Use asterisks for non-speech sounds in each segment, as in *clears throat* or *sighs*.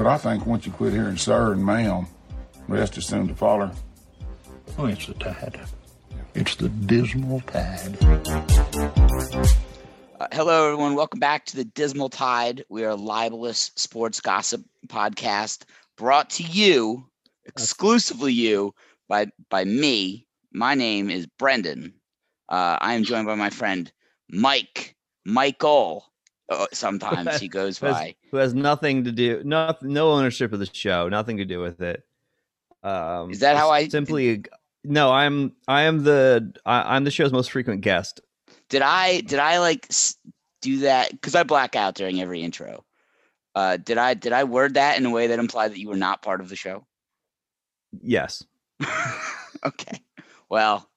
But I think once you quit hearing sir and ma'am, rest is soon to follow. Oh, it's the tide. It's the dismal tide. Uh, hello, everyone. Welcome back to the Dismal Tide. We are a libelous sports gossip podcast brought to you, exclusively you, by by me. My name is Brendan. Uh, I am joined by my friend Mike. Michael. Uh, sometimes he goes Who *laughs* has- by. who has nothing to do, no, no ownership of the show, nothing to do with it. Um, Is that how I- simply? No, I'm I am the I, I'm the show's most frequent guest. Did I did I like do that because I black out during every intro? Uh, did I did I word that in a way that implied that you were not part of the show? Yes, *laughs* okay. Well,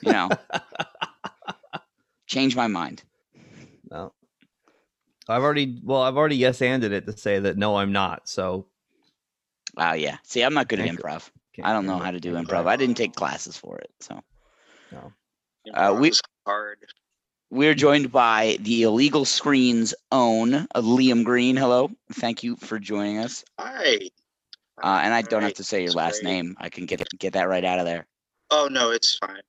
you know, *laughs* change my mind. no, I've already well I've already yes anded it to say that no I'm not. So Wow, yeah. See, I'm not good at improv. I don't know how to do improv. I didn't take classes for it. So No. Uh, we hard. We're joined by the illegal screens own uh, Liam Green. Hello. Thank you for joining us. Hi. Uh, and I don't have to say your that's last great. name. I can get get that right out of there. Oh no, it's fine.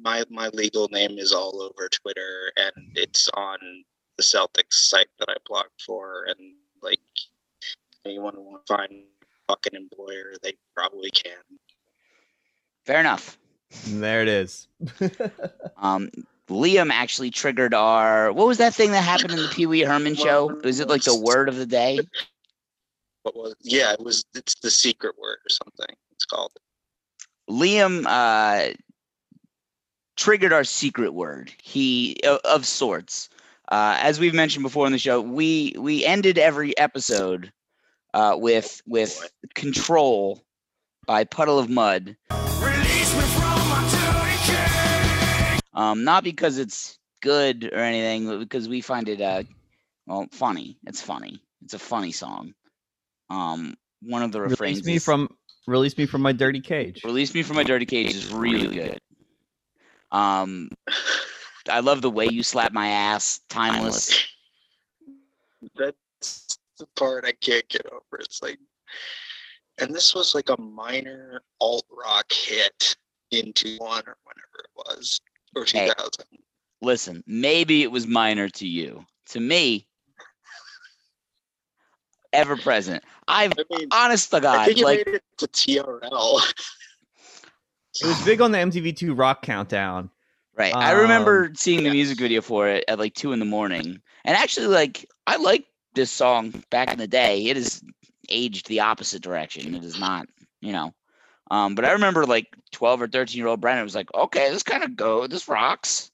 My my legal name is all over Twitter and it's on the Celtics site that I blog for and like anyone who want to find fucking employer, they probably can. Fair enough. there it is. *laughs* *laughs* Um, Liam actually triggered our. What was that thing that happened in the Pee Wee Herman show? Was it like the word of the day? What was yeah, it was it's the secret word or something. It's called. Liam uh, triggered our secret word. He of sorts. Uh, as we've mentioned before in the show, we we ended every episode uh, with with "Control" by Puddle of Mudd. Um, not because it's good or anything, but because we find it uh, well funny. It's funny. It's a funny song. Um, one of the refrains release me is- from release me from my dirty cage. Release Me from My Dirty Cage is really good. Um, *laughs* I love the way you slap my ass. Timeless. That's the part I can't get over. It's like, and this was like a minor alt rock hit into one or whenever it was, or Hey. 2000. Listen, maybe it was minor to you. To me, ever present. I've I mean, honest to I God, think it like made it to TRL. It was big on the MTV2 Rock Countdown. Right. I remember Um, seeing the music video for it at like two in the morning, and actually, like I liked this song back in the day. It has aged the opposite direction. It is not, you know. Um, but I remember like 12 or 13 year old Brendan was like, okay, this kind of go, this rocks.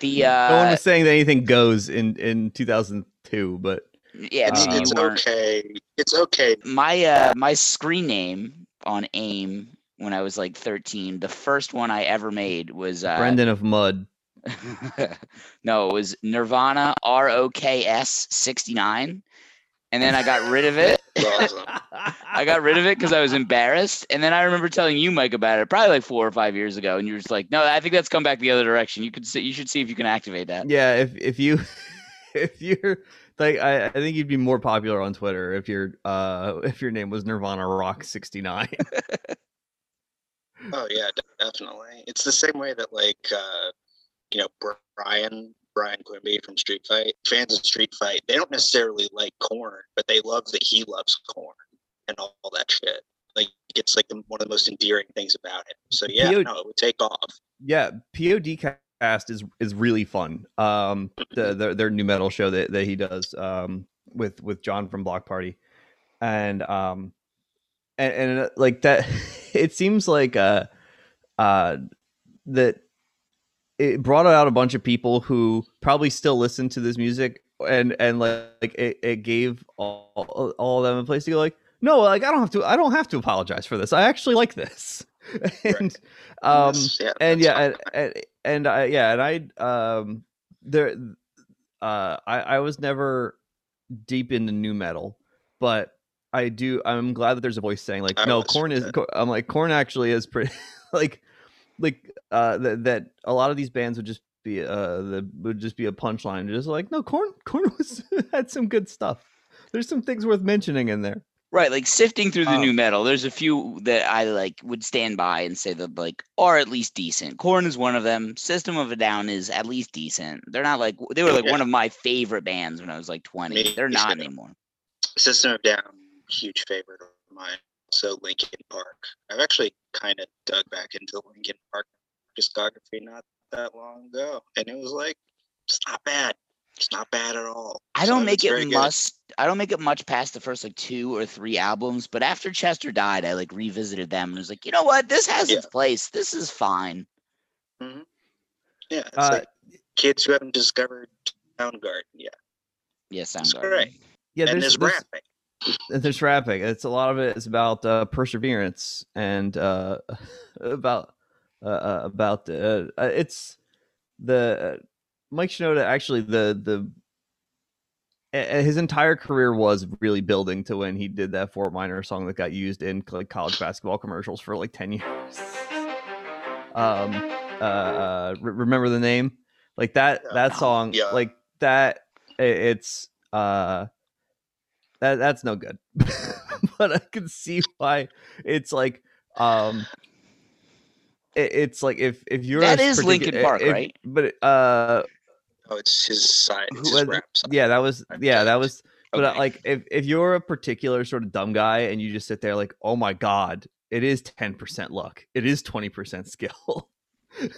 The uh *laughs* no one was saying that anything goes in in 2002, but yeah, Uh, maybe you it's okay. It's okay. My uh my screen name on AIM when I was like 13, the first one I ever made was uh Brendan of Mud. *laughs* no, it was Nirvana R O K S 69. And then I got rid of it. *laughs* I got rid of it because I was embarrassed. And then I remember telling you, Mike, about it probably like four or five years ago. And you're just like, no, I think that's come back the other direction. You could see, you should see if you can activate that. Yeah, if if you *laughs* if you're like I, I think you'd be more popular on Twitter if your uh if your name was Nirvana Rock 69. Oh yeah, definitely. It's the same way that like uh you know Brian Brian Quimby from Street Fight fans of Street Fight they don't necessarily like Korn, but they love that he loves Korn and all, all that shit. Like it's like the, one of the most endearing things about it. So yeah, PO no, it would take off. yeah, POD cast is is really fun. Um the, the their nu metal show that, that he does um with with John from Block Party. And um and, and uh, like that *laughs* it seems like uh uh that it brought out a bunch of people who probably still listen to this music and and like, like it, it gave all all of them a place to go like no like i don't have to i don't have to apologize for this. I actually like this. *laughs* And um That's- yeah, and yeah and, and, and I, yeah and i um there uh i i was never deep into nu metal but i do i'm glad that there's a voice saying like I no Korn is i'm like Korn actually is pretty *laughs* like like uh that, that a lot of these bands would just be uh the would just be a punchline just like no Korn *laughs* Korn was had some good stuff there's some things worth mentioning in there. Right, like sifting through the Um, nu metal, there's a few that I like would stand by and say that like are at least decent. Korn is one of them. System of a Down is at least decent. They're not like they were like Yeah. one of my favorite bands when I was like 20. Me They're not anymore. System of Down, huge favorite of mine. So Linkin Park. I've actually kind of dug back into Linkin Park discography not that long ago, and it was like it's not bad. It's not bad at all. I don't of make it very good. much. I don't make it much past the first like two or three albums. But after Chester died, I like revisited them and was like, you know what? This has its place. This is fine. Yeah, it's Uh, like kids who haven't discovered Soundgarden yet. Yeah, It's Soundgarden. great. Yeah, and there's, there's, there's, rapping. There's rapping. It's a lot of it is about uh, perseverance and uh, *laughs* about uh, uh, about uh, uh, it's the uh, Mike Shinoda actually the the his entire career was really building to when he did that Fort Minor song that got used in like college basketball commercials for like ten *laughs* years. Um, uh, uh re- remember the name? Like that that song, Yeah. like that. It's uh that that's no good. *laughs* but I can see why it's like um it, it's like if if you're That a is particu- Linkin Park, if- right? But uh Oh, it's his side. It's who his was- rap yeah, that was I'm yeah, that was but uh, Okay. like if if you're a particular sort of dumb guy and you just sit there like, "Oh my god, it is 10% luck. It is 20% skill." and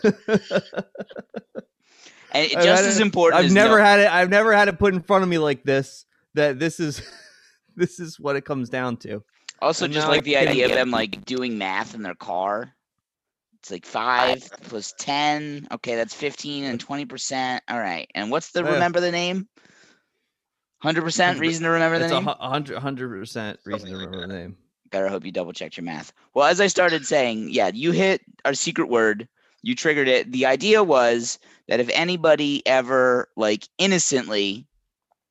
it I've just as important. I've as never no- had it I've never had it put in front of me like this that this is *laughs* *laughs* this is what it comes down to. Also, And just like the idea of them like doing math in their car. It's like five plus ten. Okay, that's fifteen and twenty percent. All right. And what's the remember the name? Hundred percent *laughs* reason to remember the It's name. hu- hundred hundred percent reason to like remember the name. Better hope you double checked your math. Well, as I started saying, yeah, you hit our secret word. You triggered it. The idea was that if anybody ever like innocently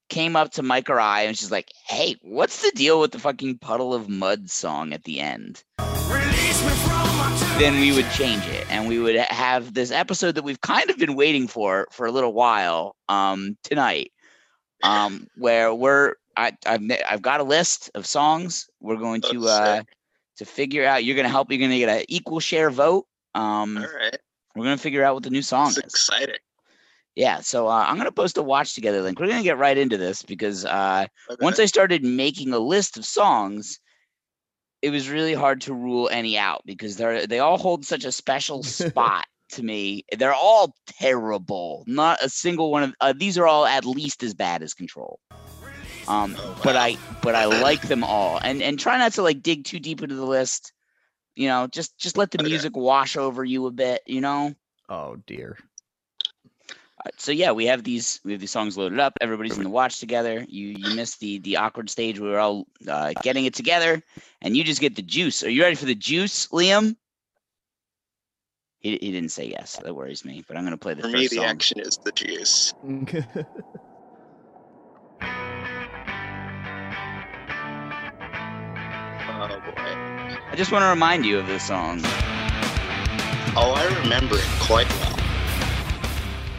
came up to Mike or I and she's like, "Hey, what's the deal with the fucking puddle of mud song at the end?" then we would change it and we would have this episode that we've kind of been waiting for for a little while um tonight um *laughs* where we're I, I've I've got a list of songs we're going to uh to figure out you're gonna help you're gonna get an equal share vote um All right. we're gonna figure out what the new song It's is exciting. Yeah so uh, i'm gonna post a watch together link we're gonna get right into this because uh Okay. once I started making a list of songs, it was really hard to rule any out because they're they all hold such a special *laughs* spot to me. They're all terrible. Not a single one of uh, these are all at least as bad as Control. Um, Oh, but. I but I *laughs* like them all, and and try not to like dig too deep into the list. You know, just just let the Okay. music wash over you a bit. You know. Oh dear. Uh, so yeah, we have these we have these songs loaded up. Everybody's in the watch together. You you missed the the awkward stage where we're all uh, getting it together, and you just get the juice. Are you ready for the juice, Liam? He, he didn't say yes. That worries me. But I'm gonna play the For first me, the song. action is the juice. *laughs* Oh boy. I just want to remind you of this song. Oh, I remember it quite well.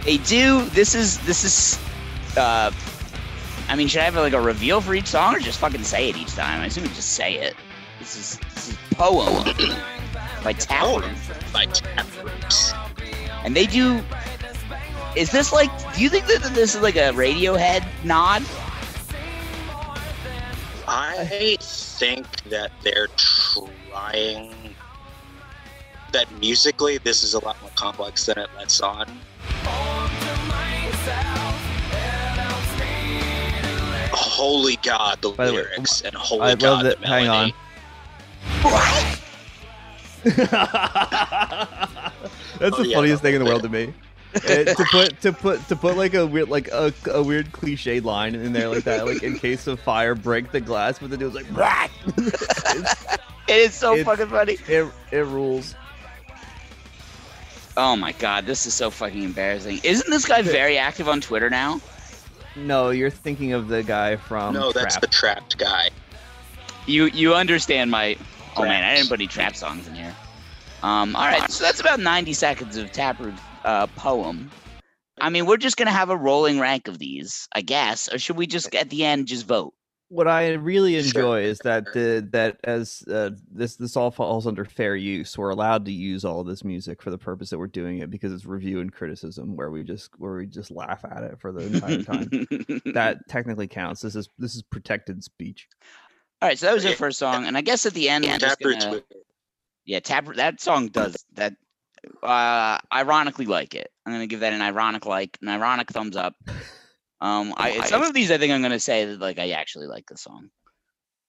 They do. This is this is. Uh, I mean, should I have like a reveal for each song, or just fucking say it each time? I assume we just say it. This is this is poem *clears throat* by Taproot. By Taproots. And they do. Is this like? Do you think that this is like a Radiohead nod? I think that they're trying. That musically, this is a lot more complex than it lets on. Holy God, the By the way, lyrics and holy I God, love the that. Hang on. melody. *laughs* That's Oh, the yeah, funniest that thing in the world to me. Uh, to put to put to put like a weird like a, a weird cliche line in there like that like in case of fire break the glass but the dude's like "Rah!" *laughs* It is so It's- fucking funny. it, it rules Oh my god, this is so fucking embarrassing. Isn't this guy very active on Twitter now? No you're thinking of the guy from no, that's Trapt. the Trapt guy. You you understand my? Oh man, I didn't put any trap songs in here. Um, all right, so that's about 90 seconds of Taproot uh, poem. I mean, we're just gonna have a rolling rank of these, I guess, or should we just at the end just vote? What I really enjoy is that the that as uh, this this all falls under fair use. We're allowed to use all this music for the purpose that we're doing it because it's review and criticism, where we just where we just laugh at it for the entire time. that *laughs* technically counts. This is this is protected speech. All right, so that was your first song, and I guess at the end, I'm just Taproot's gonna, yeah, Taproot. That song does that. Uh, ironically, like it. I'm gonna give that an ironic like, an ironic thumbs up. *laughs* Um, I some of these I think I'm gonna say that like I actually like the song.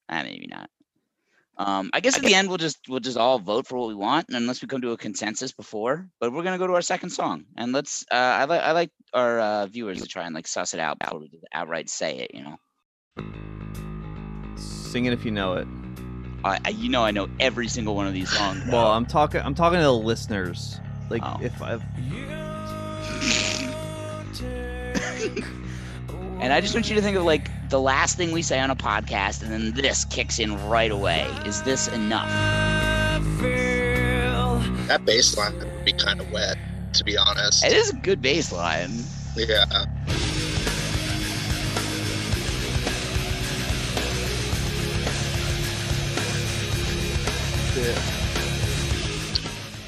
Ah, maybe not. Um, I guess at the end we'll just we'll just all vote for what we want, unless we come to a consensus before. But we're gonna go to our second song, and let's. Uh, I like I like our uh, viewers to try and like suss it out before we outright say it. You know, Sing it if you know it. I, I you know I know every single one of these songs. *laughs* Well, I'm talking. I'm talking to the listeners. Like Oh. if I've And I just want you to think of like the last thing we say on a podcast, and then this kicks in right away. Is this enough? That bass line would be kind of wet, to be honest. It is a good bass line. Yeah.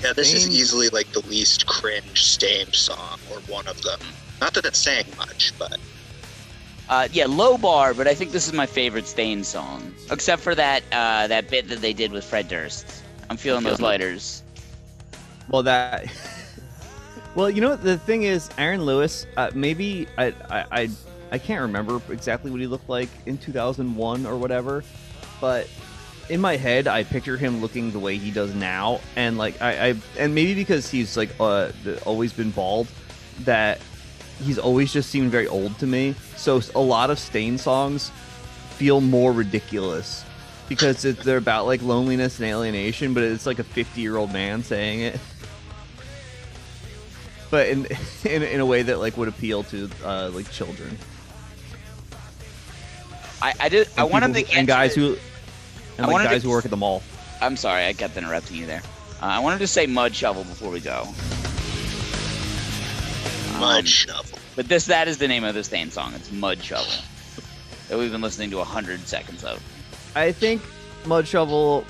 Yeah, this is easily like the least cringe Staind song, or one of them. Not that it's saying much, but Uh, yeah, low bar, but I think this is my favorite Staind song, except for that uh, that bit that they did with Fred Durst. I'm feeling those lighters. well that. *laughs* well, you know what the thing is, Aaron Lewis. Uh, maybe I, I I I can't remember exactly what he looked like in 2001 or whatever, but in my head I picture him looking the way he does now, and like I, I and maybe because he's like uh always been bald, that he's always just seemed very old to me. So a lot of Staind songs feel more ridiculous because it, they're about like loneliness and alienation, but it's like a 50 year old man saying it. *laughs* But in, *laughs* in in a way that like would appeal to uh, like children. I I did. I people to who- and guys who and I like wanted to- guys who work at the mall. I'm sorry, I kept interrupting you there. Uh, I wanted to say Mud Shovel before we go. Mud Um, shovel. But this that is the name of the Staind song. It's Mud Shovel. That we've been listening to hundred seconds of. I think Mud Shovel.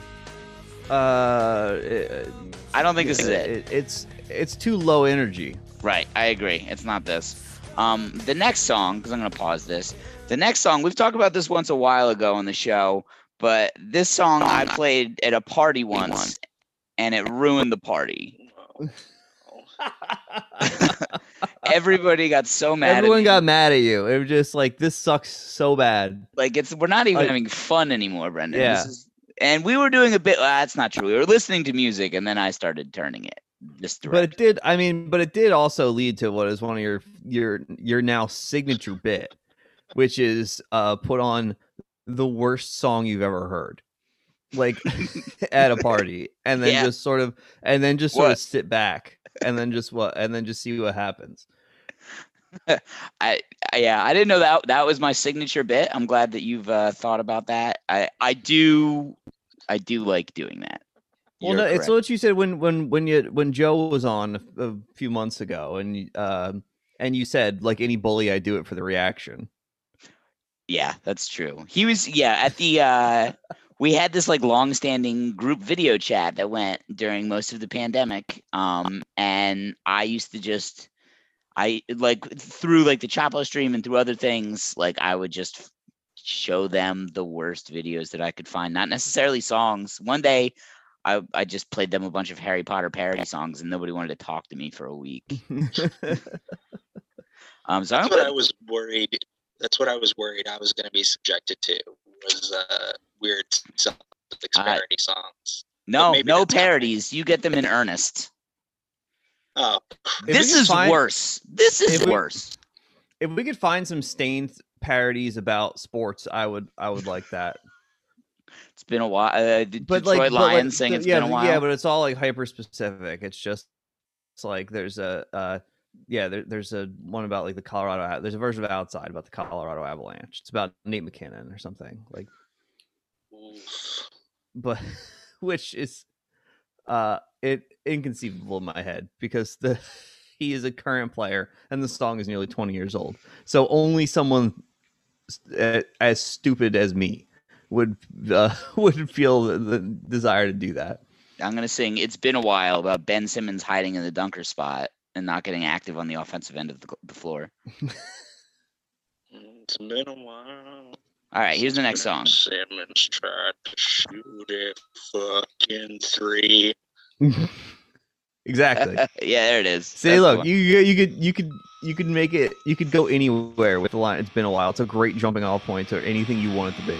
Uh, it- I don't think this is it. It's it's too low energy. Right, I agree. It's not this. Um, the next song, because I'm going to pause this. The next song, we've talked about this once a while ago on the show, but this song I played at a party once, and it ruined the party. *laughs* *laughs* Everybody got so mad. Everyone got mad at you. It was just like this sucks so bad. like it's we're not even Like- having fun anymore, Brendan. Yeah. This is, and we were doing a bit. Well, that's not true. We were listening to music, and then I started turning it. This But it did. I mean, but it did also lead to what is one of your your your now signature bit, which is uh put on the worst song you've ever heard, like *laughs* at a party, and then Yeah. just sort of and then just sort What? of sit back and then just what and then just see what happens. *laughs* I, yeah, I didn't know that that was my signature bit. I'm glad that you've uh, thought about that. I I do I do like doing that. Well, You're no, it's what you said when when when you when Joe was on a, a few months ago, and um and you said like any bully, I do it for the reaction. yeah, that's true. He was yeah at the uh *laughs* we had this like long-standing group video chat that went during most of the pandemic. Um and I used to just I like through like the Chapo stream and through other things, like I would just show them the worst videos that I could find, not necessarily songs. One day I I just played them a bunch of Harry Potter parody songs and nobody wanted to talk to me for a week. *laughs* Um so I'm That's what I was worried. That's what I was worried I was going to be subjected to was uh, weird Celtics I- parody songs. no no that's happening. parodies. You get them in earnest. Oh, this is find- worse. This is if we- worse. if we could find some Staind parodies about sports, I would I would like that. It's been a while. Uh, the But Detroit like, but like, Lions saying the- it's yeah, been a while. yeah, but it's all like hyper specific. It's just it's like there's a uh yeah, there, there's a one about like the Colorado. There's a version of Outside about the Colorado Avalanche. It's about Nate MacKinnon or something like, oof. But *laughs* which is uh it inconceivable in my head because the *laughs* he is a current player and the song is nearly 20 years old. So only someone as stupid as me would uh, *laughs* would feel the, the desire to do that. I'm gonna sing "It's Been a While" about Ben Simmons hiding in the dunker spot and not getting active on the offensive end of the, the floor. It's been a while. All right, here's the next song. Simmons tried to shoot it fucking three. *laughs* Exactly. *laughs* yeah, there it is. See, That's look, one. you you could you could you could make it. You could go anywhere with the line. It's been a while. It's a great jumping off point to anything you want it to be.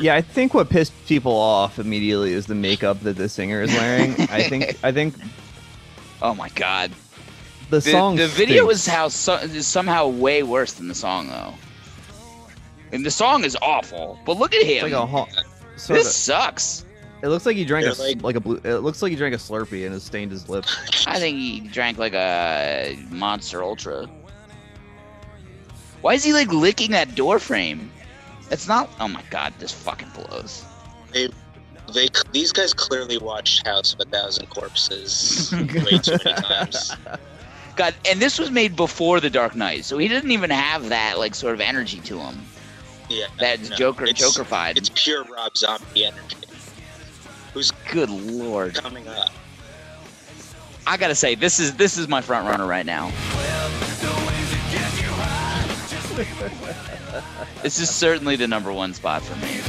Yeah, I think what pissed people off immediately is the makeup that the singer is wearing. I think *laughs* I think Oh my god. The, The, song the video stinks. is how so, is somehow way worse than the song though. And the song is awful. But look at him. like a ho- this of, sucks. It looks like he drank a They're s- like- like a blue. It looks like he drank a Slurpee and it stained his lips. *laughs* I think he drank like a Monster Ultra. Why is he like licking that door frame? It's not. Oh my god, this fucking blows. They, they, these guys clearly watched House of a Thousand Corpses *laughs* way too many times. *laughs* God, and this was made before The Dark Knight, so he didn't even have that like sort of energy to him. Yeah, That's no, Joker, it's, Jokerfied. It's pure Rob Zombie energy. Who's Good lord. coming up? I gotta say, this is this is my front runner right now. *laughs* this is certainly the number one spot for me.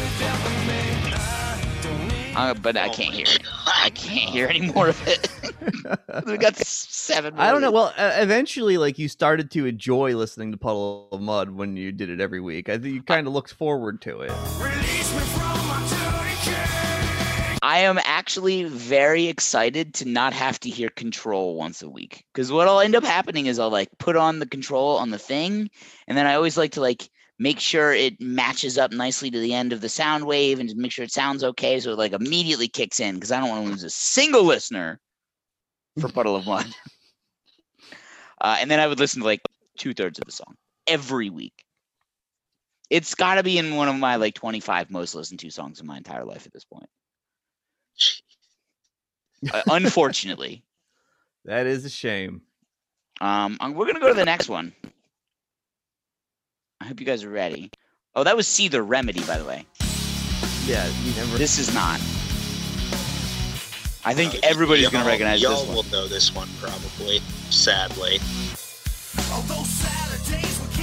Uh, but I Oh can't hear it. I can't hear any more of it. *laughs* we got s- seven. I don't know. Well, uh, eventually, like you started to enjoy listening to Puddle of Mudd when you did it every week. I think you kind of looked forward to it. I am actually very excited to not have to hear control once a week. Because what'll end up happening is I'll like put on the control on the thing, and then I always like to like make sure it matches up nicely to the end of the sound wave and just make sure it sounds okay. So it like immediately kicks in because I don't want to lose a single listener for Puddle of Mudd. *laughs* Uh, and then I would listen to like two thirds of the song every week. It's got to be in one of my like 25 most listened to songs in my entire life at this point. Uh, unfortunately. *laughs* That is a shame. Um, we're gonna go to the next one. I hope you guys are ready. Oh, that was "Seether Remedy," by the way. Yeah, you never. This is not. I think Uh, everybody's gonna y'all- recognize y'all this one. will know this one probably. Sadly,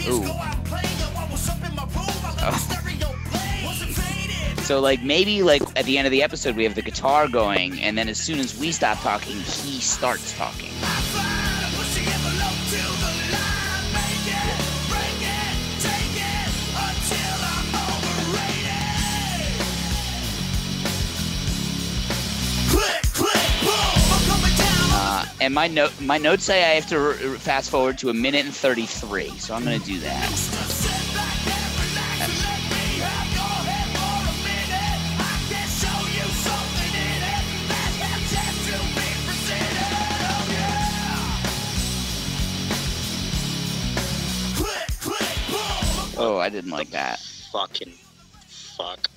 Ooh. So like maybe like at the end of the episode we have the guitar going, and then as soon as we stop talking, he starts talking. Uh, and my note my notes say I have to r- r- fast forward to a minute and thirty three, so I'm gonna do that. Oh, I didn't like that. fucking fuck.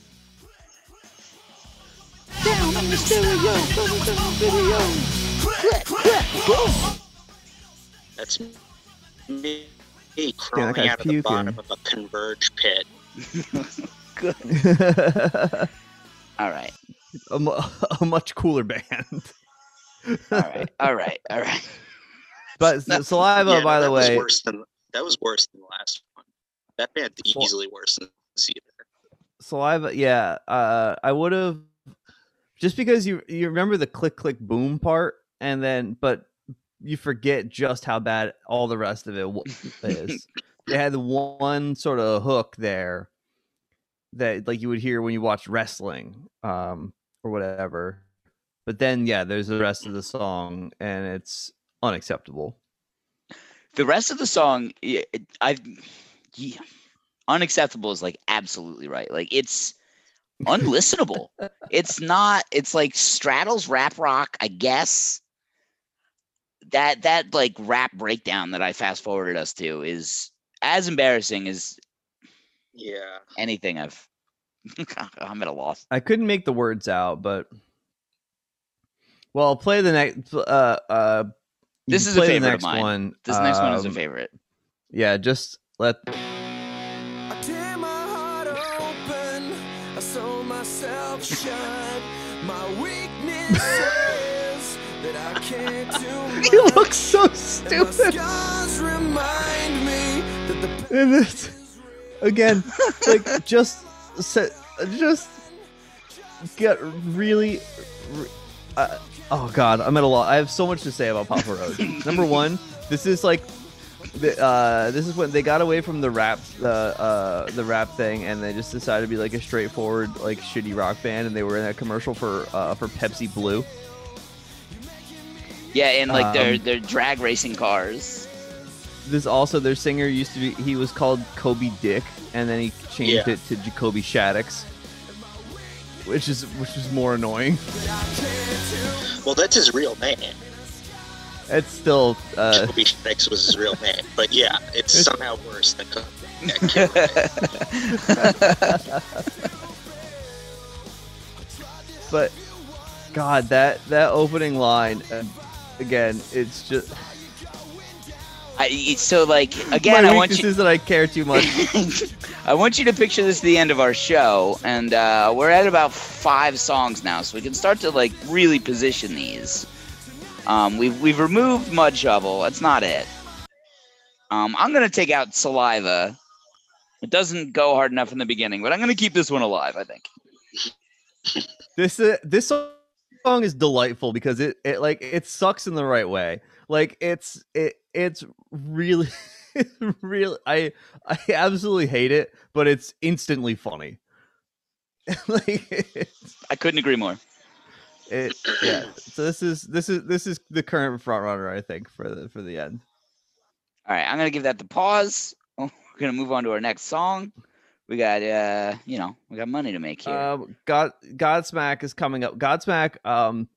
That's me, me crawling guy's out of the bottom of a converge pit. *laughs* a, All right, mu- *laughs* a much cooler band. all right, all right, all right. *laughs* But s- Saliva, Yeah, no, by the way, worse than that was worse than the last one. That band's Well- easily worse than the Seether. Saliva, yeah, uh, I would have just because you you remember the click click boom part, and then but you forget just how bad all the rest of it *laughs* is. they had the one sort of hook there that like you would hear when you watch wrestling, um, or whatever. But then yeah, there's the rest of the song, and it's unacceptable. The rest of the song, I, yeah, unacceptable is like absolutely right. Like it's *laughs* unlistenable. it's not. It's like straddles rap rock, I guess. That that like rap breakdown that I fast forwarded us to is as embarrassing as Yeah. anything I've. *laughs* I'm at a loss. I couldn't make the words out, but well, I'll play the next. Uh, uh, This is a play the favorite of next mine. one. This next one is a um, favorite. Yeah, just let he *laughs* looks so stupid. scars remind me that the *laughs* And this again, like just set, just get really. re- Uh, oh God, I'm at a lot. I have so much to say about Papa Roach. *laughs* Number one, this is like. the- Uh, this is when they got away from the rap, uh, uh, the rap thing, and they just decided to be like a straightforward, like shitty rock band, and they were in that commercial for uh, for Pepsi Blue. Yeah, and like their um, their drag racing cars. This also their singer used to be he was called Coby Dick, and then he changed Yeah. it to Jacoby Shaddix, which is which is more annoying. Well, that's his real name. It's still uh, Kobe Schnex was his real name, but yeah, it's somehow worse than Kobe. Schneck. *laughs* but God, that that opening line uh, again, it's just I, it's so like again, my I want weakness you. is that I care too much. *laughs* I want you to picture this at the end of our show, and uh, we're at about five songs now, so we can start to like really position these. Um, we've we've removed Mud Shovel. That's not it. Um, I'm gonna take out Saliva. It doesn't go hard enough in the beginning, but I'm gonna keep this one alive. I think. this uh, this song is delightful because it, it like it sucks in the right way. Like it's it it's really *laughs* really I I absolutely hate it, but it's instantly funny. *laughs* like I couldn't agree more. it yeah. So this is this is this is the current front runner I think for the for the end. All right, I'm gonna give that the pause. Oh, *laughs* we're gonna move on to our next song. We got uh, you know, we got money to make here. Um, God Godsmack is coming up. Godsmack, um,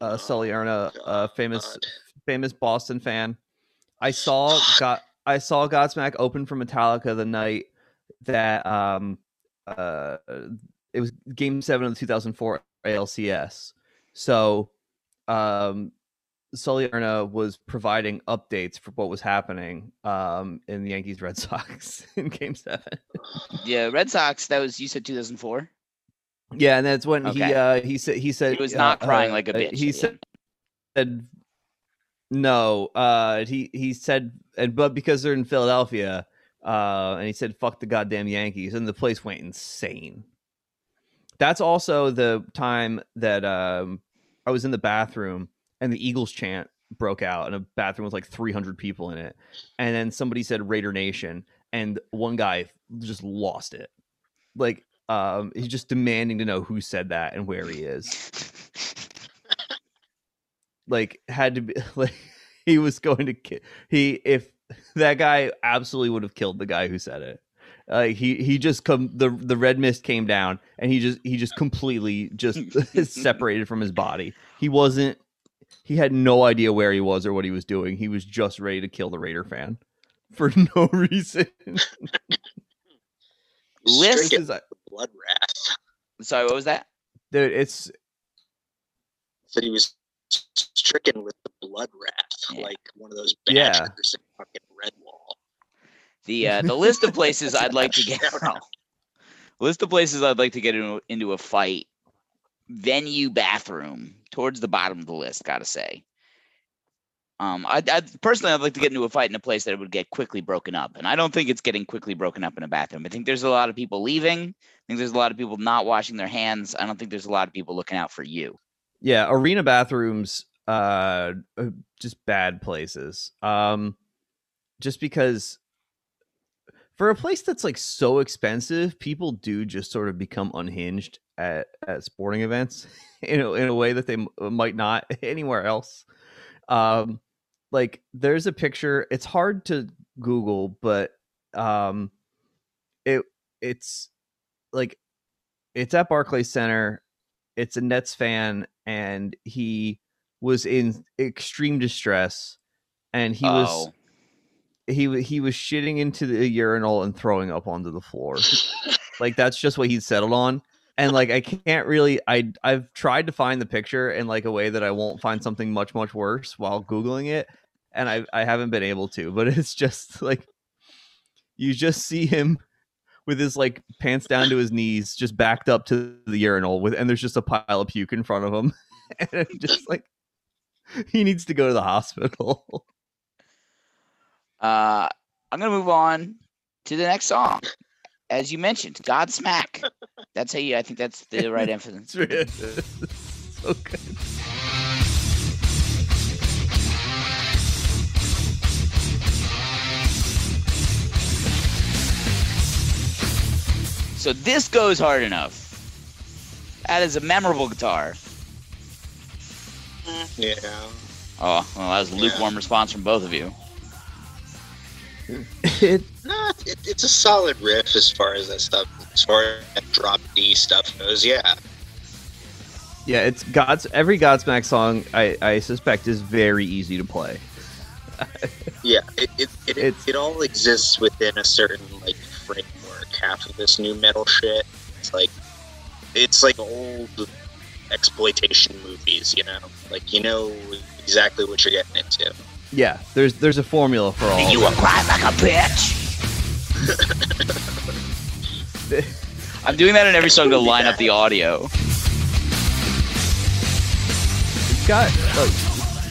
uh, Sully Erna, uh, famous God. famous Boston fan. I saw got I saw Godsmack open for Metallica the night that um uh it was Game Seven of the 2004 ALCS. So, um, Sully Erna was providing updates for what was happening um in the Yankees Red *laughs* Sox in Game Seven. yeah, Red Sox. That was you said 2004. Yeah, and that's when he uh he said he said He was uh, not crying uh, like a uh, bitch. He said said no uh he he said and but because they're in philadelphia uh and he said fuck the goddamn yankees and the place went insane that's also the time that um i was in the bathroom and the eagles chant broke out and a bathroom with like 300 people in it and then somebody said raider nation and one guy just lost it. Like um he's just demanding to know who said that and where he is. *laughs* Like had to be *laughs* like he was going to ki- he if that guy absolutely would have killed the guy who said it. Uh, he he just come the the red mist came down and he just he just completely just *laughs* separated from his body. He wasn't he had no idea where he was or what he was doing he was just ready to kill the raider fan *laughs* for no *laughs* reason List- Stricken This is- blood wrath. Sorry, what was that? dude it's That he was stricken with the blood wrath, Yeah. like one of those Yeah. badgers in fucking Redwall. The uh, the *laughs* list of places I'd like to get out. list of places I'd like to get into, into a fight. Venue bathroom towards the bottom of the list. Gotta say. Um, I, I personally I'd like to get into a fight in a place that would get quickly broken up, and I don't think it's getting quickly broken up in a bathroom. I think there's a lot of people leaving. I think there's a lot of people not washing their hands. I don't think there's a lot of people looking out for you. yeah arena bathrooms uh just bad places um just because for a place that's like so expensive people do just sort of become unhinged at at sporting events *laughs* in a, in a way that they m- might not *laughs* anywhere else. Um like there's a picture it's hard to google but um it it's like it's at Barclays Center it's a Nets fan and he was in extreme distress and he was oh, he he was shitting into the urinal and throwing up onto the floor. *laughs* like that's just what he settled on. And like I can't really I I've tried to find the picture in like a way that I won't find something much much worse while googling it and I I haven't been able to, but *laughs* it's just like you just see him with his like pants down to his knees, just backed up to the urinal with, and there's just a pile of puke in front of him, *laughs* and it's just like he needs to go to the hospital. Uh, I'm gonna move on to the next song. As you mentioned, Godsmack. *laughs* That's how you. I think that's the right emphasis. *laughs* It's *laughs* so good. So this goes hard enough. That is a memorable guitar. Yeah. Oh, well, that was a Yeah. lukewarm response from both of you. *laughs* It, No, it, it's a solid riff as far as that stuff, as far as that drop D stuff goes. Yeah. yeah, it's God's every Godsmack song. I I suspect is very easy to play. *laughs* Yeah. It it, it, It's- it all exists within a certain like framework. Half of this nu metal shit. It's like it's like old exploitation movies. You know, like you know exactly what you're getting into. Yeah, there's there's a formula for all. you cry like a bitch. *laughs* I'm doing that in every song to line up the audio. It's got look,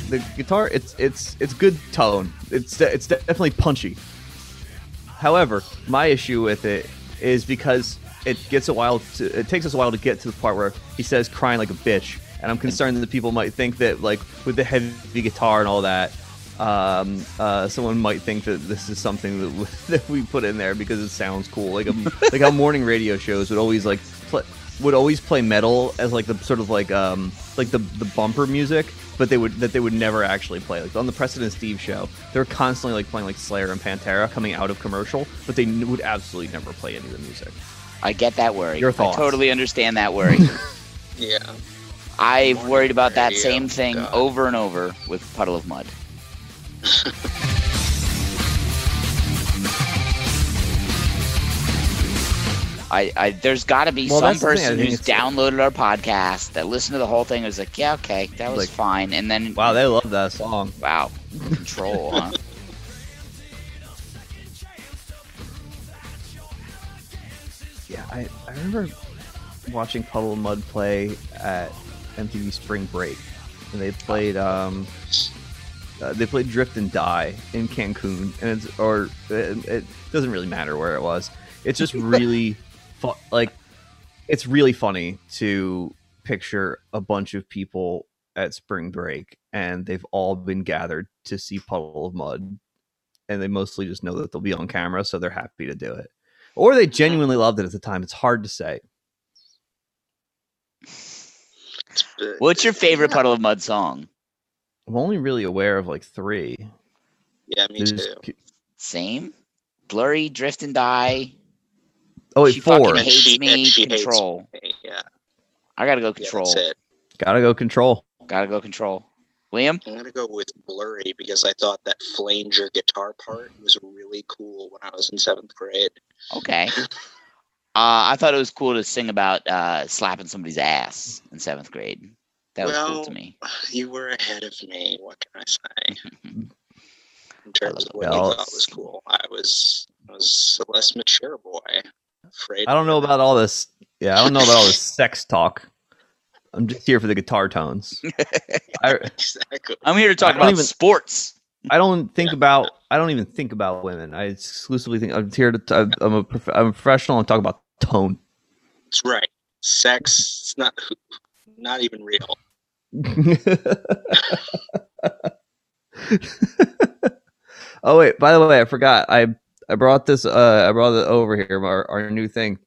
the guitar. It's it's it's good tone. It's it's definitely punchy. However, my issue with it is because it gets a while. To, it takes us a while to get to the part where he says "crying like a bitch," and I'm concerned that people might think that like with the heavy guitar and all that. Um, uh, someone might think that this is something that, w- *laughs* that we put in there because it sounds cool, like a, *laughs* like how morning radio shows would always like play, would always play metal as like the sort of like um like the the bumper music, but they would that they would never actually play. Like on the Preston and Steve show, they were constantly like playing like Slayer and Pantera coming out of commercial, but they would absolutely never play any of the music. I get that worry. Your thoughts? I totally understand that *laughs* worry. Yeah. I've Morning worried about that same thing God. over and over with Puddle of Mudd. I, I there's got to be Well, some that's the thing, I person who's downloaded our podcast that listened to the whole thing and was like, yeah, okay, that was Like, fine, and then Wow, they love that song. wow, control, huh? *laughs* Yeah, I, I remember watching Puddle of Mudd play at MTV Spring Break, and they played um, uh, they played Drift and Die in Cancun, and it's or it, it doesn't really matter where it was. It's just *laughs* really fu- like it's really funny to picture a bunch of people at spring break and they've all been gathered to see Puddle of Mudd and they mostly just know that they'll be on camera so they're happy to do it or they genuinely loved it at the time it's hard to say uh, What's your favorite Puddle of Mudd song? I'm only really aware of like three Yeah, me There's- too. Same, blurry, drift and die. oh wait she four fucking hates she- me. and she hates control. me, Yeah. I gotta go Yeah, control. that's it. gotta go control gotta go control. Liam, I'm gonna go with blurry because I thought that flanger guitar part was really cool when I was in seventh grade. okay. Uh, I thought it was cool to sing about uh, slapping somebody's ass in seventh grade. That was cool Well, to me. *sighs* You were ahead of me. What can I say? *laughs* In terms of what Well, you thought was cool, I was I was a less mature boy. Afraid. i don't know about all this yeah i don't know about all this *laughs* sex talk i'm just here for the guitar tones *laughs* I, exactly. I'm here to talk I about even- sports. I don't think about. I don't even think about women. I exclusively think I'm here to. I'm I'm a. prof- I'm a professional and talk about tone. That's right. Sex. It's not not even real. *laughs* oh wait! By the way, I forgot. I I brought this. Uh, I brought it over here. Our, our new thing.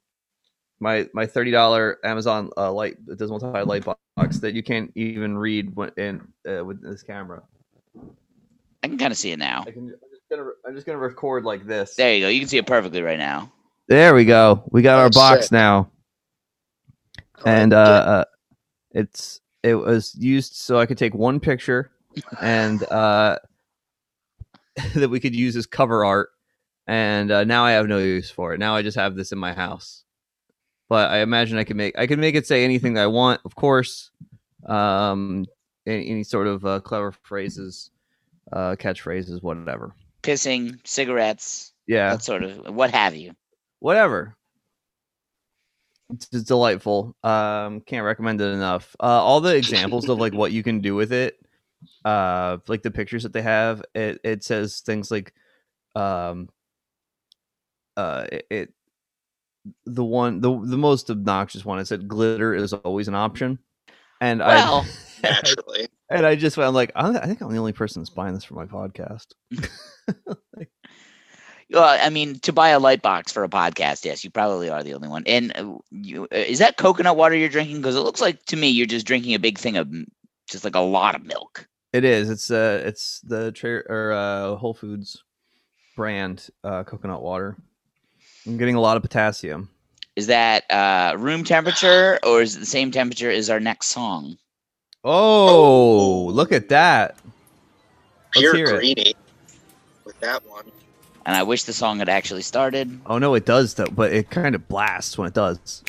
My my thirty dollar Amazon uh, light dismal tide light box that you can't even read when, in uh, with this camera. I can kind of see it now. I can. I'm just gonna. I'm just gonna record like this. There you go. You can see it perfectly right now. There we go. We got our box sick. now. and uh, uh it's it was used so i could take one picture and uh *laughs* that we could use as cover art and uh, now i have no use for it now i just have this in my house but i imagine i can make i can make it say anything that i want of course um any, any sort of uh, clever phrases uh, catchphrases, whatever. Pissing, cigarettes, Yeah, that sort of what have you. whatever. It's, delightful. Um, can't recommend it enough. Uh, all the examples of like what you can do with it, uh, like the pictures that they have, it it says things like, um, uh, it, it the one the the most obnoxious one. It said glitter is always an option, and Well, *laughs* I Naturally. and I just went I'm like I, I think I'm the only person that's buying this for my podcast. *laughs* *laughs* Well, I mean, to buy a light box for a podcast, yes, you probably are the only one. And uh, you, uh, is that coconut water you're drinking? Because it looks like to me you're just drinking a big thing of just like a lot of milk. It is. It's uh it's the tra- or uh Whole Foods brand uh coconut water. I'm getting a lot of potassium. Is that uh, room temperature or is it the same temperature as our next song? Oh, look at that. Let's Pure hear it. greenie with that one. And I wish the song had actually started. Oh no, it does though, but it kind of blasts when it does.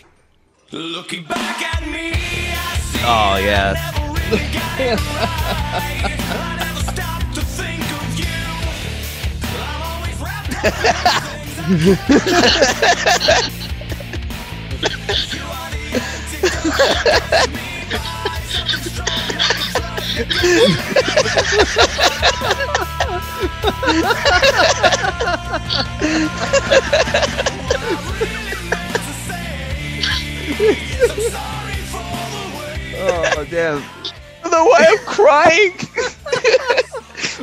Looking back at me, I see Oh yeah. *laughs* *laughs* *laughs* never really got it right. I never stopped to think of you. I'm always wrapped up in things. You are the antidote to me. My eyes are strong and Oh damn. The way I'm crying.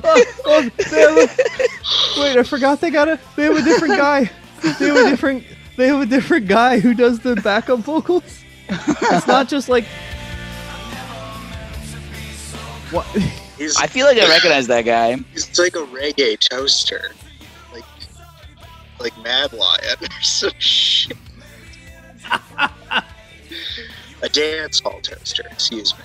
oh, oh, a- wait, I forgot they got a they have a different guy. They have a different they have a different guy who does the backup vocals. It's not just like what He's I feel like I recognize that guy. he's like a reggae toaster. Like like Mad Lion or some shit. *laughs* a dance hall toaster, excuse me.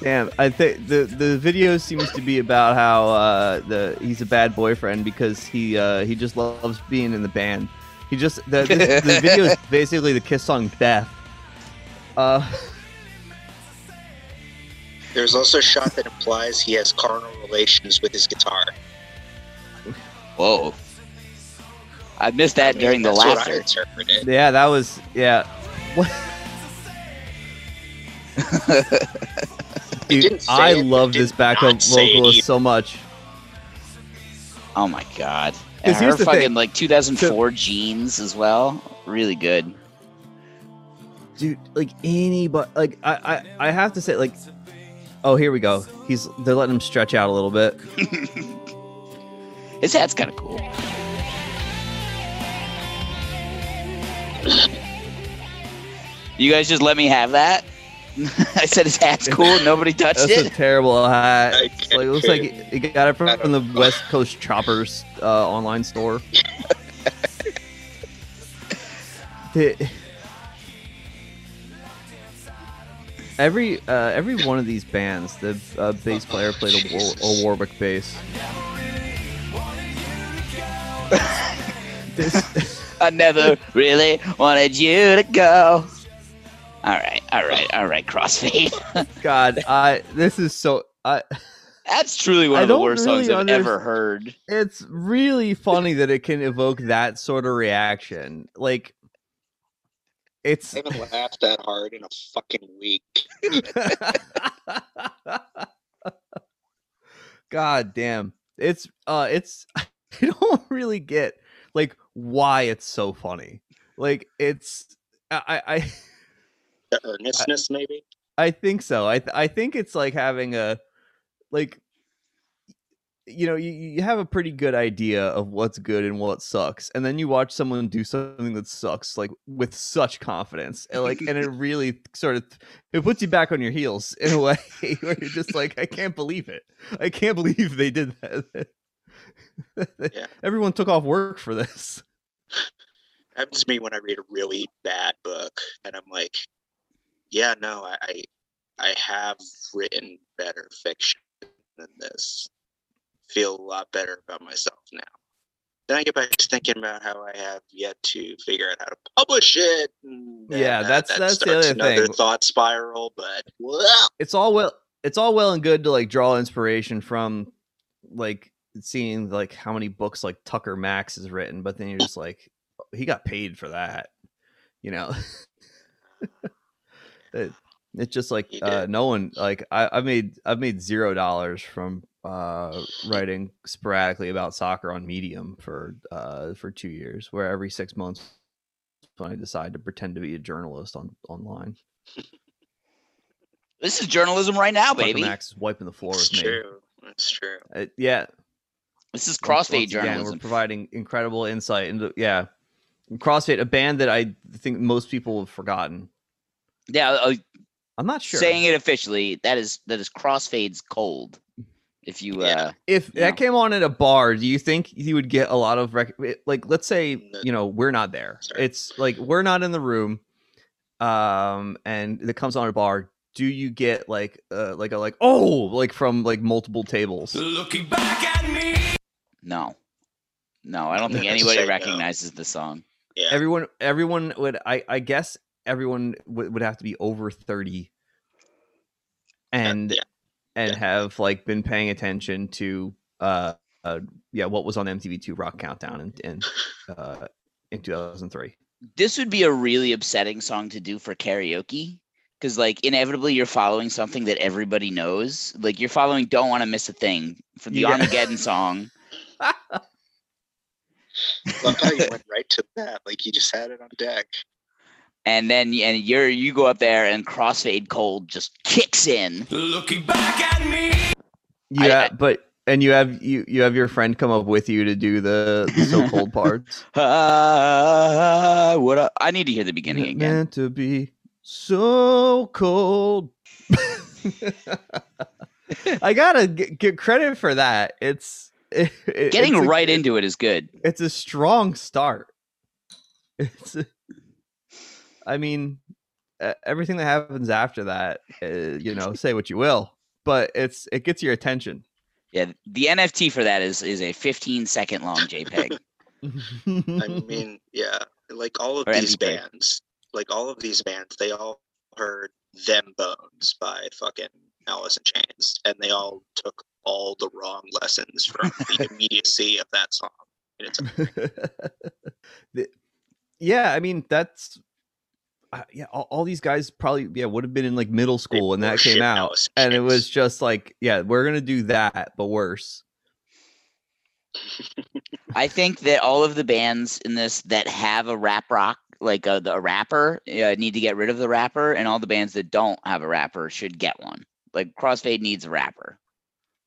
Damn, I think the the video seems to be about how uh, the he's a bad boyfriend because he uh, he just loves being in the band. He just the this, the video is *laughs* basically the Kiss song "Beth." Uh, *laughs* There's also a shot that implies he has carnal relations with his guitar. Whoa. I missed that I mean, during the that's what I laughter. yeah, that was yeah. What? Dude, I it, love this backup not say it vocalist so much. Oh my god. And here's her fucking thing. like 2004 jeans as well. Really good. dude like anybody like I, I i have to say like oh here we go he's they're letting him stretch out a little bit *laughs* His hat's kind of cool. You guys just let me have that. *laughs* I said his hat's cool. Nobody *laughs* touched that's a it. terrible hat like, it looks like he he got it from, from the west coast choppers uh, online store The- every uh, every one of these bands the uh, bass player played a, War- a warwick bass this *laughs* I never really wanted you to go. All right, all right, all right. Crossfade. *laughs* god i this is so i That's truly one I of the worst really songs I've under- ever heard. it's really funny that it can evoke that sort of reaction. Like, it's I haven't laughed that hard in a fucking week. *laughs* God damn, it's uh, it's *laughs* I don't really get like why it's so funny. Like, it's I I The earnestness, maybe. I think so. I th- I think it's like having a like you know you, you have a pretty good idea of what's good and what sucks and then you watch someone do something that sucks like with such confidence and like and it *laughs* really sort of it puts you back on your heels *laughs* in a way where you're just like i can't believe it i can't believe they did that *laughs* Yeah. everyone took off work for this happens to me when I read a really bad book, and I'm like, yeah, no, I, I, I have written better fiction than this. Feel a lot better about myself now. Then I get back to thinking about how I have yet to figure out how to publish it. Yeah, that- that's- that that's the other another thing. thought spiral. But well, it's all well it's all well and good to like draw inspiration from like seeing like how many books like Tucker Max has written, but then you're just like, he got paid for that, you know. *laughs* it, it's just like uh, no one like I, I've made I've made zero dollars from uh writing sporadically about soccer on Medium for uh for two years, where every six months when I decide to pretend to be a journalist on online. This is journalism right now, Tucker baby. Max is wiping the floor with me. true. It's true. Uh, yeah, This is crossfade once again, journalism. we're providing incredible insight into yeah, CrossFit, a band that I think most people have forgotten. yeah, uh, I'm not sure saying it officially, that is that is crossfade's cold. If you Yeah. uh if Yeah. that came on at a bar. Do you think you would get a lot of rec- like? Let's say you know we're not there. Sorry. It's like we're not in the room, um, and it comes on a bar. Do you get like uh like a like oh like from like multiple tables? Looking back at me. no. No, I don't think *laughs* Say anybody no. recognizes the song. Yeah. everyone everyone would i i guess everyone would, would have to be over 30 and yeah, and yeah. have like been paying attention to uh uh yeah what was on mtv2 rock countdown in in uh in 2003 This would be a really upsetting song to do for karaoke. Because like inevitably you're following something that everybody knows. Like you're following Don't Wanna Miss a Thing from the Yeah. Armageddon song. *laughs* Love how you went right to that. Like you just had it on deck. And then and you're you go up there and crossfade cold just kicks in. Looking back at me. yeah I- but and you have you you have your friend come up with you to do the, the so cold parts Ah, *laughs* what a- I need to hear the beginning Not again. meant to be so cold. *laughs* I gotta g- get credit for that. It's it, it- Getting it's a- right into it is good. It's a strong start. It's. A, I mean, everything that happens after that, uh, you know, say what you will, but it's it gets your attention. Yeah, the NFT for that is is a 15 second long JPEG. *laughs* I mean, yeah, like all of Or these MP3. bands, like all of these bands, they all heard "Them Bones" by fucking Alice in Chains, and they all took all the wrong lessons from the *laughs* immediacy of that song. And it's *laughs* The- yeah, I mean that's uh, yeah. All, all these guys probably yeah would have been in like middle school when that came out, and it was just like yeah, we're gonna do that, but worse. *laughs* I think that all of the bands in this that have a rap rock, like a, the, a rapper, uh, need to get rid of the rapper, and all the bands that don't have a rapper should get one. Like Crossfade needs a rapper.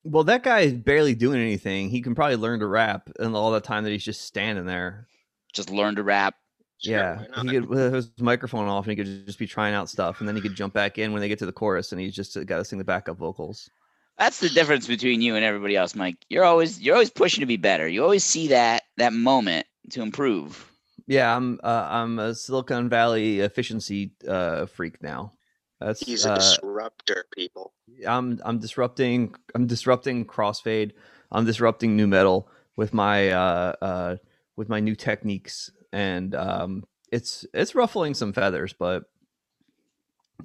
Well, that guy is barely doing anything. He can probably learn to rap in all the time that he's just standing there. Just learn to rap. Sure, yeah, he could with his microphone off, and he could just be trying out stuff, and then he could jump back in when they get to the chorus, and he's just got to sing the backup vocals. That's the difference between you and everybody else, Mike. You're always you're always pushing to be better. You always see that that moment to improve. Yeah, I'm uh, I'm a Silicon Valley efficiency uh, freak now. That's He's a uh, disruptor, people. I'm I'm disrupting I'm disrupting crossfade. I'm disrupting nu metal with my uh uh with my new techniques and um it's it's ruffling some feathers, but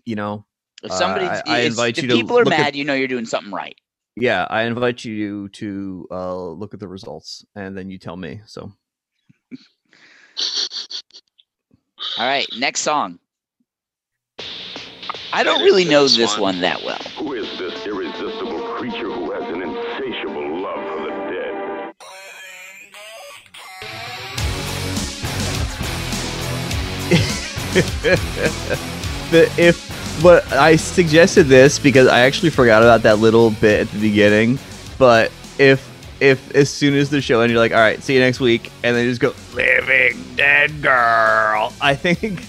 you know, If Uh, somebody, I- I if- invite if you to people are look at- mad, you know you're doing something right. yeah, I invite you to uh look at the results and then you tell me. So All right, next song. I don't really know this this one? one that well. *laughs* the if but I suggested this because I actually forgot about that little bit at the beginning. But if if as soon as the show and you're like, all right, see you next week, and then just go living dead girl, I think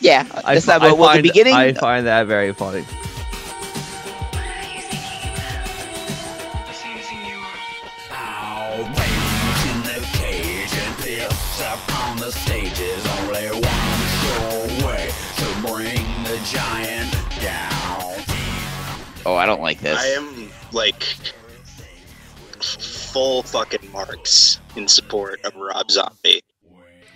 Yeah, I, that's fi- not I well, well, the beginning. I find that very funny. in the cage and piss up on the stages. Giant down. oh, I don't like this. I am like full fucking marks in support of Rob Zombie.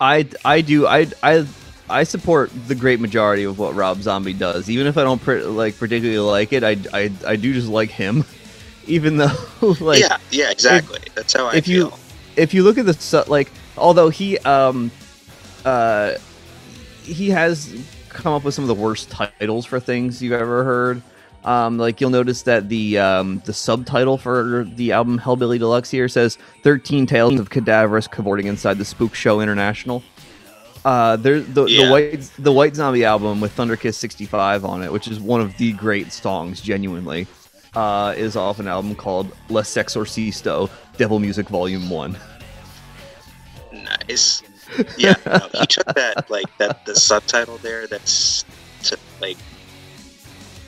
I I do I I I support the great majority of what Rob Zombie does, even if I don't pr- like particularly like it. I, I I do just like him, *laughs* even though *laughs* like yeah, yeah, exactly. That's how I if you- if you look at the su- like although he um uh he has come up with some of the worst titles for things you've ever heard um like you'll notice that the um the subtitle for the album hellbilly deluxe here says 13 tales of cadaverous cavorting inside the spook show international uh there's the, Yeah. the white the white zombie album with thunderkiss 65 on it which is one of the great songs genuinely uh is off an album called La Sexorcisto devil music volume 1 Nice. Yeah, *laughs* no, he took that like that the subtitle there. That's to like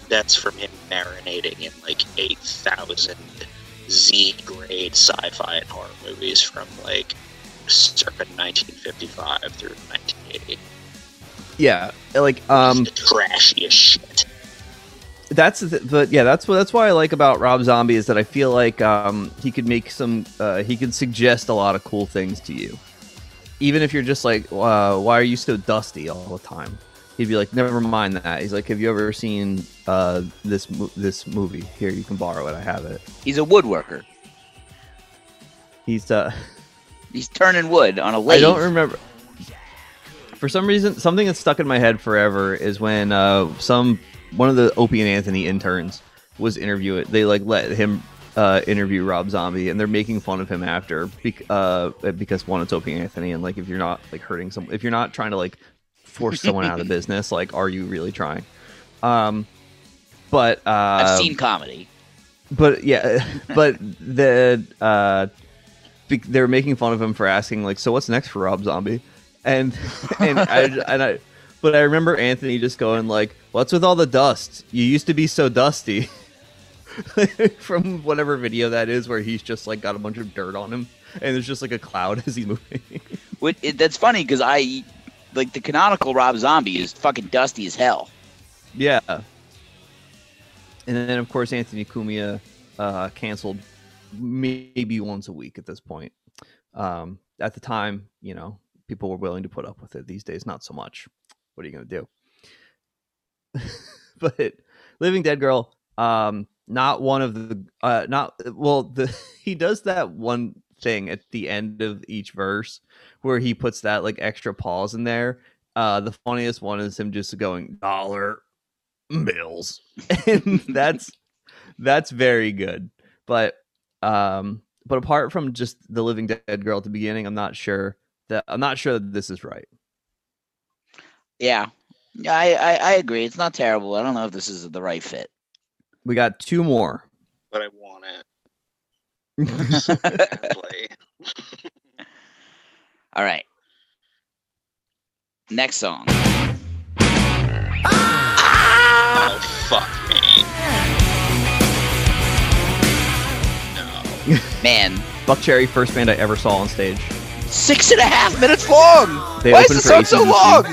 that's from him marinating in like eight thousand Z grade sci-fi and horror movies from like circa 1955 through 1980. Yeah, like um, the trashiest shit. that's the, but yeah, that's what that's why I like about Rob Zombie is that I feel like um he could make some uh, he could suggest a lot of cool things to you, even if you're just like, uh, why are you so dusty all the time? He'd be like, never mind that. He's like, have you ever seen uh this mo- this movie? Here, you can borrow it. I have it. He's a woodworker. He's uh, He's turning wood on a lathe. I don't remember. For some reason, something that's stuck in my head forever is when uh, some one of the Opie and Anthony interns was interviewing. They like let him uh, interview Rob Zombie, and they're making fun of him after bec- uh, because one, it's Opie Anthony, and like if you're not like hurting some, if you're not trying to like force someone out of the *laughs* business, like are you really trying? Um, but uh, I've seen comedy. but yeah, *laughs* but the uh, be- they're making fun of him for asking like, "So what's next for Rob Zombie?" And *laughs* and I and I, but I remember Anthony just going like, "What's with all the dust? You used to be so dusty." *laughs* From whatever video that is, where he's just like got a bunch of dirt on him, and there's just like a cloud *laughs* as he's moving. What, it, that's funny because I like the canonical Rob Zombie is fucking dusty as hell. Yeah. And then, of course, Anthony Cumia uh, canceled maybe once a week at this point. Um, at the time, you know, people were willing to put up with it. These days, not so much. What are you going to do? *laughs* but Living Dead Girl, um, not one of the, uh, not, well, the, *laughs* he does that one thing at the end of each verse where he puts that like extra pause in there. Uh, the funniest one is him just going dollar bills, *laughs* and that's that's very good. But um, but apart from just the Living Dead girl at the beginning, I'm not sure that I'm not sure that this is right. Yeah, yeah, I, I I agree. It's not terrible. I don't know if this is the right fit. We got two more. But I want it. *laughs* badly. All right. Next song. oh fuck me. No. Man, Buckcherry, first band I ever saw on stage. six and a half minutes long. They Why is the song so long?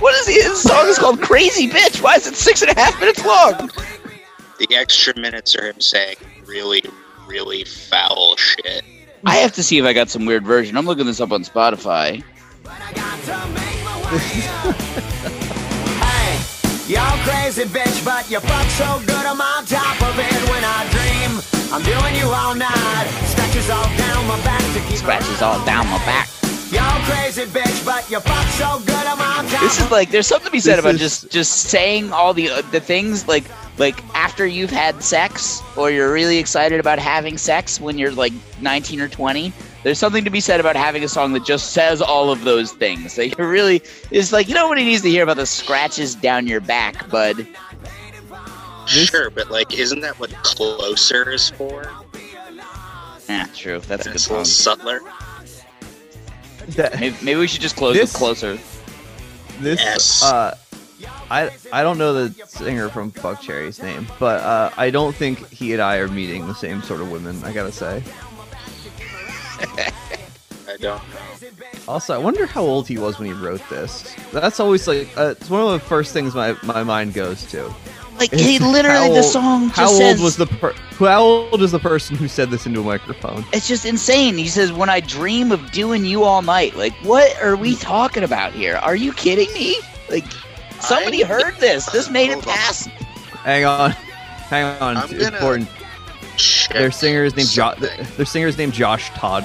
What is the this song is called Crazy Bitch? Why is it six and a half minutes long? The extra minutes are him saying really, really foul shit. I have to see if I got some weird version. I'm looking this up on Spotify. Hey, y'all crazy bitch, but you fuck so good I'm on top of it when I dream. I'm doing you all night. Scratches all down my back to keep Scratches all down my back. Y'all crazy bitch, but you fuck so good I'm on top This is like there's something to be said This about is- just just saying all the uh, the things like like after you've had sex or you're really excited about having sex when you're like 19 or 20. There's something to be said about having a song that just says all of those things. That you're really is like you know what he needs to hear about the scratches down your back, bud. Sure, but like, isn't that what closer is for? Yeah, true. That's a good It's a little song. subtler. That- Maybe, maybe we should just close This- closer. this Yes. uh I I don't know the singer from Buckcherry's name, but uh, I don't think he and I are meeting the same sort of women. I gotta say. *laughs* I don't know. Also, I wonder how old he was when he wrote this. That's always like uh, it's one of the first things my, my mind goes to. Like he literally how the song just How says old was the per- How old is the person who said this into a microphone? It's just insane. He says, "When I dream of doing you all night." Like, what are we talking about here? Are you kidding me? Like, somebody I- heard this. This made it Hold on. past. Hang on, hang on. I'm It's gonna- important. Their singer is named Josh. Their singer is named Josh Todd.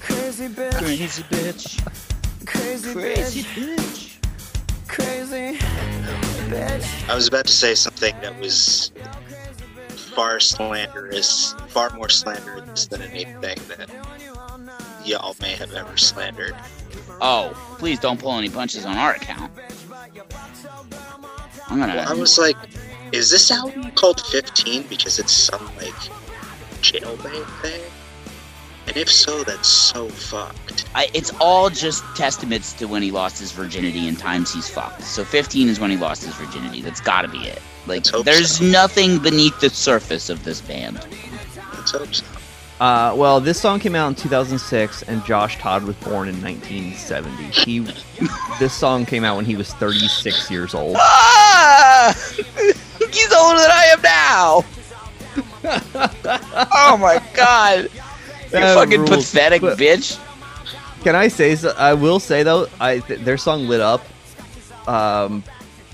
Crazy bitch, Crazy bitch. crazy, Crazy bitch, bitch. crazy bitch. I was about to say something that was far slanderous, far more slanderous than anything that y'all may have ever slandered. Oh, please don't pull any punches on our account. I'm gonna. Well, I was like, is this album called 15 because it's some like jailbait thing? And if so, that's so fucked. I, it's all just testaments to when he lost his virginity and times he's fucked. So 15 is when he lost his virginity. That's got to be it. Like, there's so. nothing beneath the surface of this band. Let's hope so. Uh, well, this song came out in 2006, and Josh Todd was born in 1970. He, *laughs* this song came out when he was 36 years old. Ah! *laughs* he's older than I am now. *laughs* oh my god. You That fucking rules. pathetic But- bitch. Can I say? So, I will say though, I th- their song "Lit Up." Um,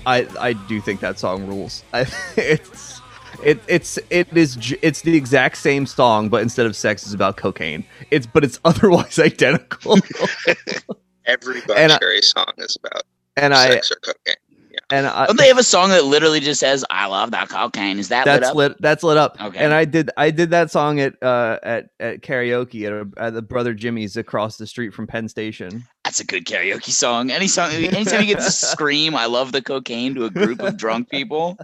I I do think that song rules. I, *laughs* it's it it's it is it's the exact same song, but instead of sex, it's about cocaine. It's but it's *laughs* otherwise identical. *laughs* Every And I- song is about and I sex or cocaine. And I, Don't they have a song that literally just says "I love that cocaine"? Is that lit that's up? lit. That's lit up. Okay. And I did. I did that song at uh at at karaoke at, a, at the Brother Jimmy's across the street from Penn Station. That's a good karaoke song. Any song, anytime you get to *laughs* scream "I love the cocaine" to a group of drunk people,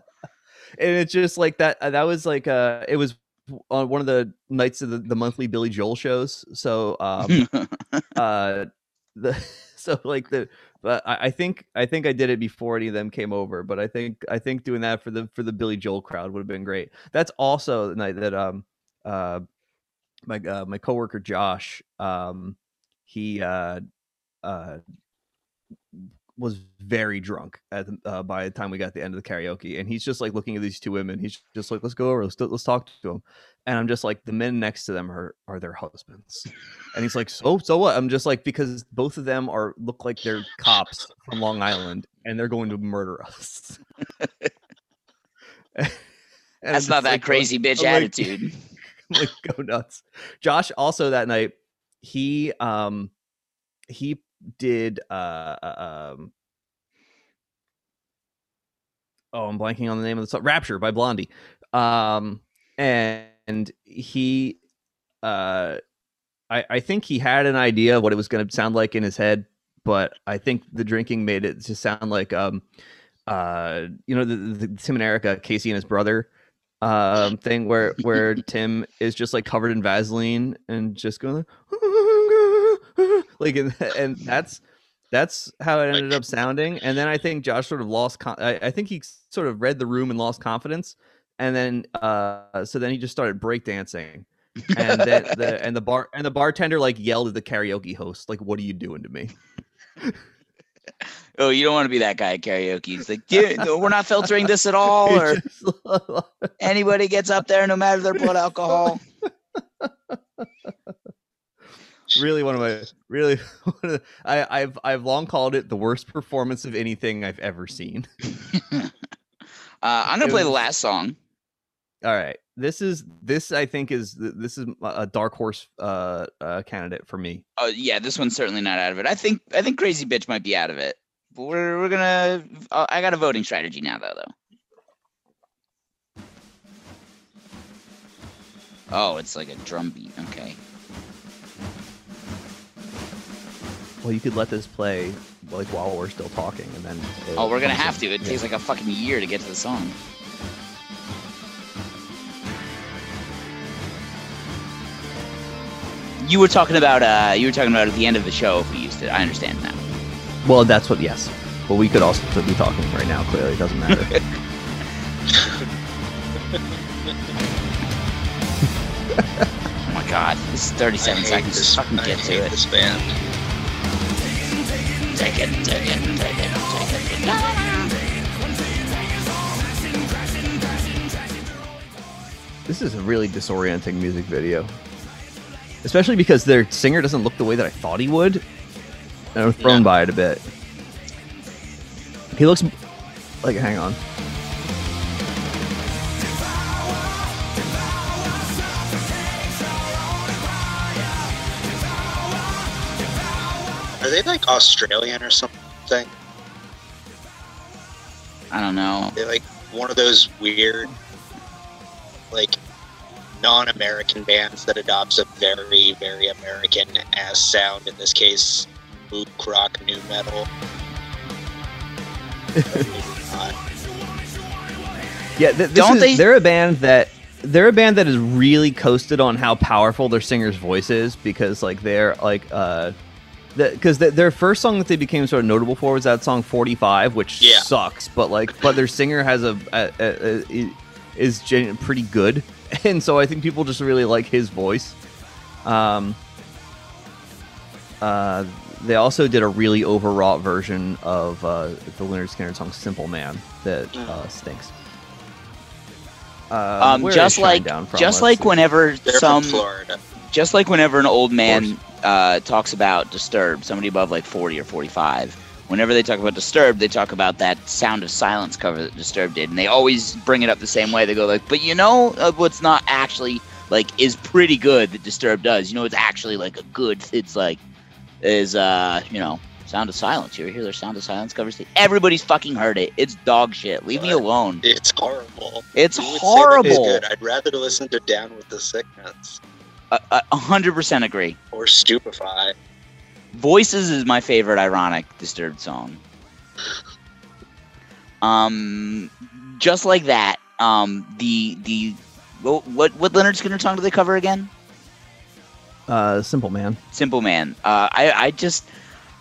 And it's just like that. uh, That was like uh, it was on one of the nights of the, the monthly Billy Joel shows. So um *laughs* uh the *laughs* so like the but I, I think I think I did it before any of them came over. But I think I think doing that for the for the Billy Joel crowd would have been great. That's also the night that um uh my uh, my coworker Josh um he uh uh was very drunk at the, uh, by the time we got the end of the karaoke and he's just like looking at these two women he's just like let's go over let's, let's talk to them and i'm just like the men next to them are are their husbands and he's like so so what i'm just like because both of them are look like they're cops from long island and they're going to murder us *laughs* that's not that like, crazy bitch I'm like- attitude. *laughs* like go nuts. Josh also that night he um he did uh uh, um oh I'm blanking on the name of the song Rapture by Blondie. Um and he uh I I think he had an idea of what it was going to sound like in his head but I think the drinking made it just sound like um uh you know the, the Tim and Erica Casey and his brother um thing where where *laughs* Tim is just like covered in Vaseline and just going like and, and that's that's how it ended up sounding. And then I think Josh sort of lost con- I, I think he sort of read the room and lost confidence. And then uh so then he just started breakdancing. And then the *laughs* and the bar and the bartender like yelled at the karaoke host like what are you doing to me? Oh, you don't want to be that guy at karaoke. he's like, *laughs* no, we're not filtering this at all, or *laughs* anybody gets up there, no matter their blood alcohol. Really one of my really *laughs* one of the, I, I've I've long called it the worst performance of anything I've ever seen. *laughs* Uh, I'm gonna play the last song. All right, this is this I think is this is a dark horse uh, uh candidate for me. Oh yeah, this one's certainly not out of it. I think I think Crazy Bitch might be out of it. But we're we're gonna. Uh, I got a voting strategy now though though. Oh, it's like a drum beat. Okay. Well, you could let this play like while we're still talking, and then Oh, we're gonna have in. to. It Yeah. takes like a fucking year to get to the song. You were talking about uh you were talking about at the end of the show if we used it. I understand now. Well, that's what yes, but we could also be talking right now. Clearly, it doesn't matter. *laughs* *laughs* Oh my god. This is 37 I seconds. Just fucking I get to it. This band. Take it, take it, take it, take it. this is a really disorienting music video, especially because their singer doesn't look the way that I thought he would. And I'm thrown Yeah. by it a bit. He looks like hang on. They like Australian or something? I don't know. They're like one of those weird, like, non-American bands that adopts a very, very American ass sound. In this case, mook rock, nu metal. *laughs* Yeah, th- this Don't is, they- They're a band that they're a band that has really coasted on how powerful their singer's voice is because like they're like uh because their first song that they became sort of notable for was that song 45 which Yeah. sucks but like but their singer has a, a, a, a is gen- pretty good *laughs* and so i think people just really like his voice um uh they also did a really overwrought version of uh, the Lynyrd Skynyrd song "Simple Man" that uh, stinks. Uh, Um, just like just Let's like see. whenever they're some from Florida. Just like whenever an old man uh, talks about Disturbed, somebody above like 40 or 45, whenever they talk about Disturbed, they talk about that Sound of Silence cover that Disturbed did, and they always bring it up the same way. They go like, "But you know uh, what's not actually like is pretty good that Disturbed does. You know, it's actually like a good. It's like is uh you know." Sound of Silence. You ever hear their Sound of Silence covers? Everybody's fucking heard it. It's dog shit. Leave me alone. It's horrible. It's Who would say that it's horrible. good? I'd rather listen to Down with the Sickness hundred percent agree. or Stupefy. Voices is my favorite ironic Disturbed song. Um, just like that. Um, the the what what, what Lynyrd Skynyrd song do they cover again? uh, "Simple Man." Simple Man. Uh, I I just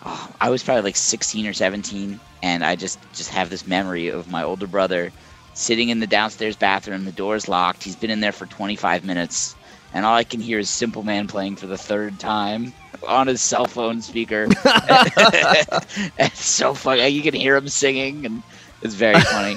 oh, I was probably like sixteen or seventeen, and I just just have this memory of my older brother sitting in the downstairs bathroom. The door's locked. He's been in there for twenty five minutes, and all I can hear is Simple Man playing for the third time on his cell phone speaker. *laughs* *laughs* it's so funny. You can hear him singing, and it's very funny.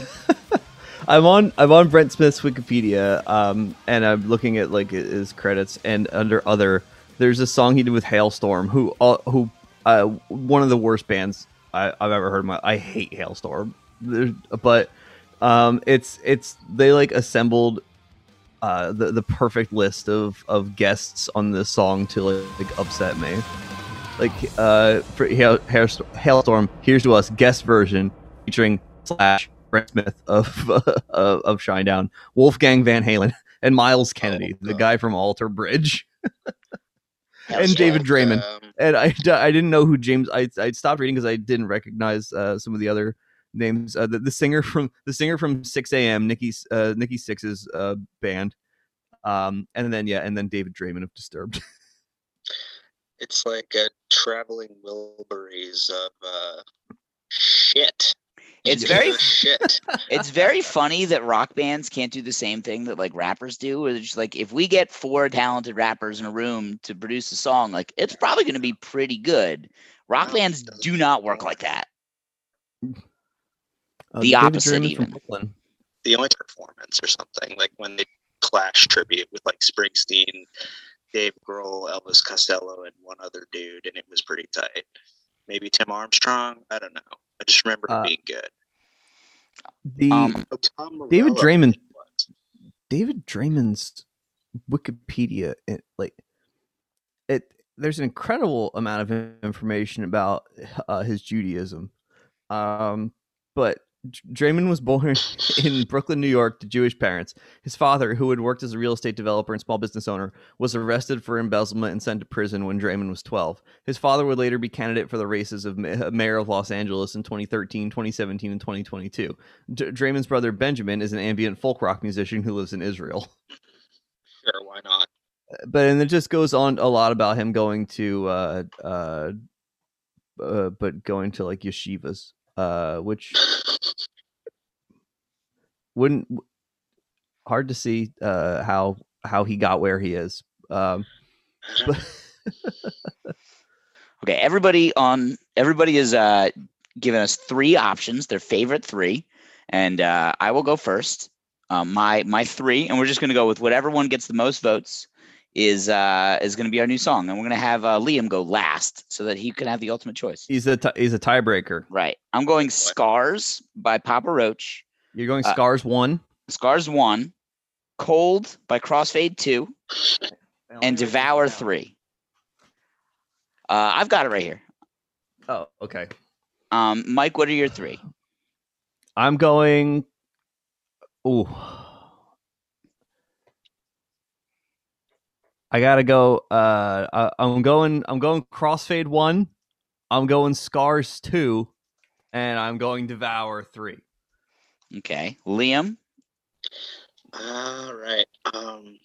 *laughs* I'm on I'm on Brent Smith's Wikipedia, um, and I'm looking at like his credits, and under other, there's a song he did with Halestorm, who uh, who uh, one of the worst bands I, I've ever heard. My I hate Halestorm, There's- but um, it's it's they like assembled uh, the the perfect list of of guests on this song to like, like upset me. Like uh, for Hail, Halestorm, here's to us guest version featuring Slash, Brent Smith of uh, *laughs* of, Shinedown, Wolfgang Van Halen, and Myles Kennedy, the guy from Alter Bridge, and. David Draiman. Um, And I, I didn't know who James. I I stopped reading because I didn't recognize uh, some of the other names. Uh, the, the singer from the singer from Sixx:A.M., Nikki uh, Nikki Sixx's uh, band. Um, and then yeah, and then David Draiman of Disturbed. *laughs* it's like a traveling Wilburys of uh, shit. It's very shit. *laughs* it's very funny that rock bands can't do the same thing that like rappers do. Where they're just like, if we get four talented rappers in a room to produce a song, like it's probably going to be pretty good. Rock bands do not work like that. Uh, The David opposite Draiman even. Brooklyn. the only performance or something like when they Clash tribute with like Springsteen, Dave Grohl, Elvis Costello, and one other dude, and it was pretty tight. Maybe Tim Armstrong. I don't know. I just remember it Uh, being good. The Um, Oh, Tom David Morello, Draiman- David Draiman's Wikipedia, it, like it, there's an incredible amount of information about uh, his Judaism. Um, but Dr- Draiman was born *laughs* in Brooklyn, New York, to Jewish parents. His father, who had worked as a real estate developer and small business owner, was arrested for embezzlement and sent to prison when Draiman was 12. His father would later be candidate for the races of mayor of Los Angeles in 2013, 2017, and 2022. D- Draiman's brother Benjamin is an ambient folk rock musician who lives in Israel. Sure, why not? But and it just goes on a lot about him going to uh uh, uh but going to like yeshivas, uh which wouldn't hard to see uh how how he got where he is. Um *laughs* but Okay, everybody on everybody is uh giving us three options, their favorite three, and uh, I will go first. Uh, my my three, and we're just gonna go with whatever one gets the most votes is uh is gonna be our new song, and we're gonna have uh, Liam go last so that he can have the ultimate choice. He's a t- he's a tiebreaker. Right. I'm going "Scars" by Papa Roach. You're going Uh, Scars one. "Scars" one, "Cold" by Crossfade two, and "Devour" three. Uh, I've got it right here. Oh, okay. Um, Mike, what are your three? I'm going. Ooh. I gotta go. Uh, I, I'm going. I'm going Crossfade one. I'm going Scars two, and I'm going Devour three. Okay, Liam. All right. Um,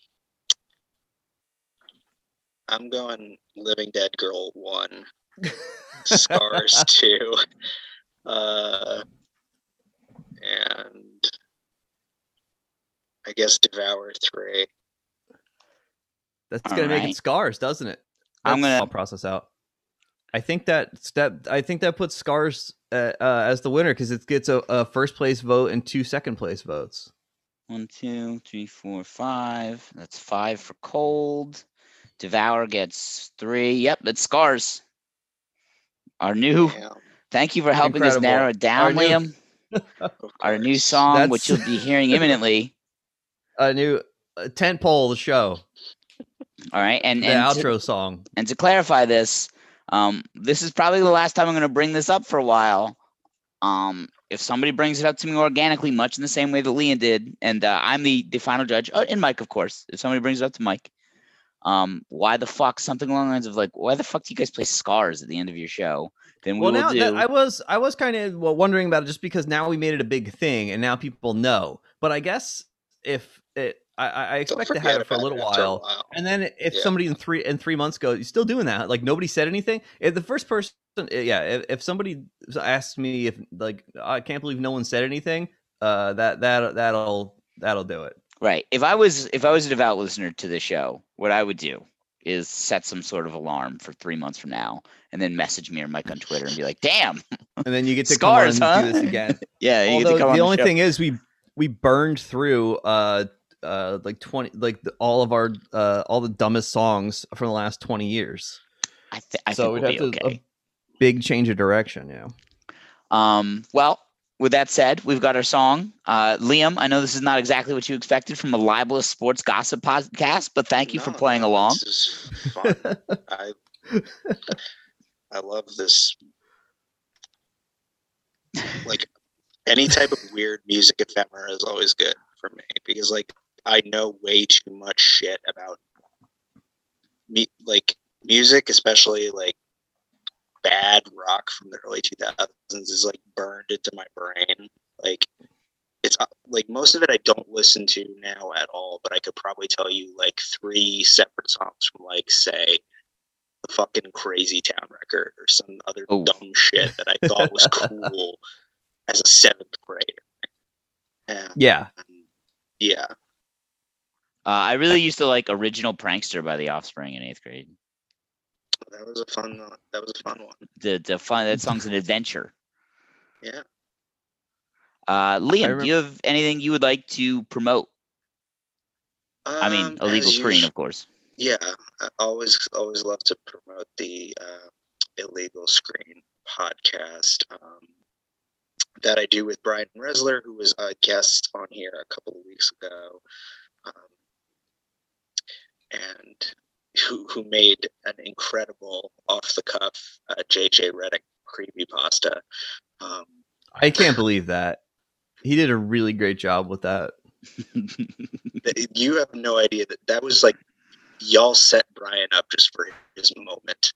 I'm going Living Dead Girl one, *laughs* Scars two, uh, and I guess Devour three. That's All gonna make right. it Scars, doesn't it? I'm gonna- I'll process out. I think that that I think that puts Scars uh, uh, as the winner because it gets a, a first place vote and two second place votes. One, two, three, four, five. That's five for cold. Devour gets three. Yep, that's scars. Our new. Yeah, Thank you for helping us narrow it down, Our Liam. of *laughs* Our new course. song, which you'll be hearing imminently. *laughs* A new uh, tent pole of the show, All right, and the and to, outro song. and to clarify this, um, this is probably the last time I'm going to bring this up for a while. Um, if somebody brings it up to me organically, much in the same way that Leon did, and uh, I'm the the final judge, uh, and Mike, of course. If somebody brings it up to Mike, um, why the fuck something along the lines of like, why the fuck do you guys play scars at the end of your show? Then we well will now do. that, i was i was kind of well, wondering about it just because now we made it a big thing and now people know but i guess if it i, I I expect to have it for a about little after while and then if Yeah. somebody in three in three months goes "You're still doing that like nobody said anything if the first person eh, yeah if, if somebody asks me if like i can't believe no one said anything uh that that that'll that'll do it Right. If I was if I was a devout listener to the show, what I would do is set some sort of alarm for three months from now, and then message me or Mike on Twitter and be like, "Damn, and then you get *laughs* to Scars, come on and huh? do this again *laughs* yeah." You get to Although come on the only show." thing is we we burned through uh uh like 20 like the, all of our uh all the dumbest songs from the last 20 years I, th- I so think we'd we'll have be to okay. a big change of direction yeah Um, well, with that said, we've got our song. Uh, Liam, I know this is not exactly what you expected from a libelous sports gossip podcast, but thank you for playing no, along. This is fun. *laughs* I I love this. Like any type of weird music ephemera is always good for me because like I know way too much shit about me like music, especially like bad rock from the early 2000s is like burned into my brain. Like it's uh, like most of it I don't listen to now at all, but I could probably tell you like three separate songs from like say the fucking Crazy Town record or some other Oh. dumb shit that I thought was *laughs* cool as a seventh grader. And yeah yeah, I really used to like "Original Prankster" by The Offspring in eighth grade. that was a fun one. That was a fun one. The the fun that song's an adventure. Yeah. Uh, Liam, remem- do you have anything you would like to promote? I mean, Um, illegal screen, of course. Yeah, I always always love to promote the uh, illegal screen podcast um, that I do with Brian Resler, who was a guest on here a couple of weeks ago, um, and who who made an incredible off the cuff uh, JJ Redick creepy pasta. Um, i can't believe that he did a really great job with that you have no idea that that was like y'all set Brian up just for his moment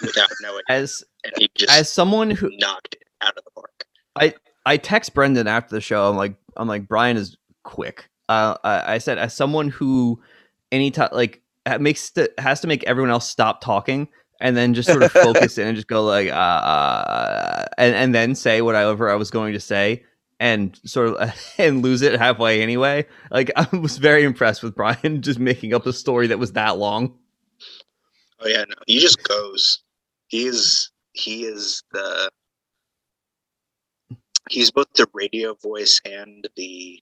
without *laughs* knowing, as and he just as someone who knocked it out of the park. I text Brendan after the show. I'm like, I'm like, Brian is quick. Uh, I, I said, as someone who, anytime like ha- makes the, has to make everyone else stop talking and then just sort of focus in and just go like, uh, uh, and and then say whatever I was going to say and sort of *laughs* and lose it halfway anyway. Like I was very impressed with Brian *laughs* just making up a story that was that long. Oh yeah, no, he just goes. He is he is the he's both the radio voice and the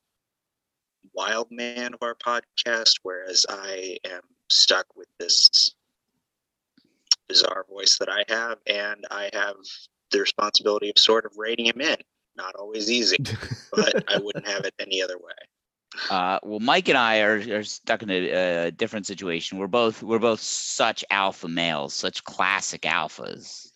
wild man of our podcast, whereas I am stuck with this bizarre voice that I have, and I have the responsibility of sort of reining him in. Not always easy, *laughs* but I wouldn't have it any other way. Uh, well, Mike and I are, are stuck in a, a different situation. We're both we're both such alpha males, such classic alphas,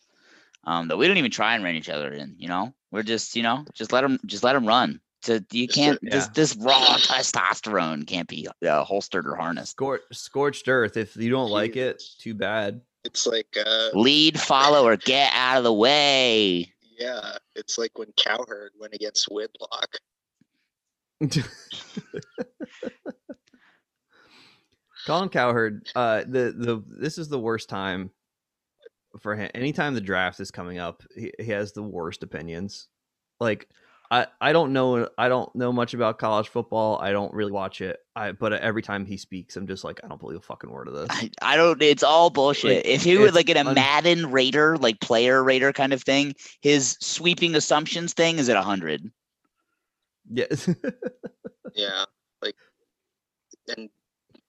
um, that we don't even try and rein each other in. You know, we're just you know just let them just let them run. To you can't let- this this raw testosterone can't be uh, holstered or harnessed. Scor- scorched earth. If you don't like it, too bad. It's like, uh, Lead, follow, or get out of the way. yeah, it's like when Cowherd went against Whitlock. *laughs* Colin Cowherd, uh, the the this is the worst time for him. Anytime the draft is coming up, he, he has the worst opinions. Like I I don't know I don't know much about college football. I don't really watch it. I but every time he speaks, I'm just like I don't believe a fucking word of this. I, I don't. It's all bullshit. Like, if he was like in a un- Madden Raider, like player Raider kind of thing, his sweeping assumptions thing is at hundred. Yes. *laughs* Yeah, like, and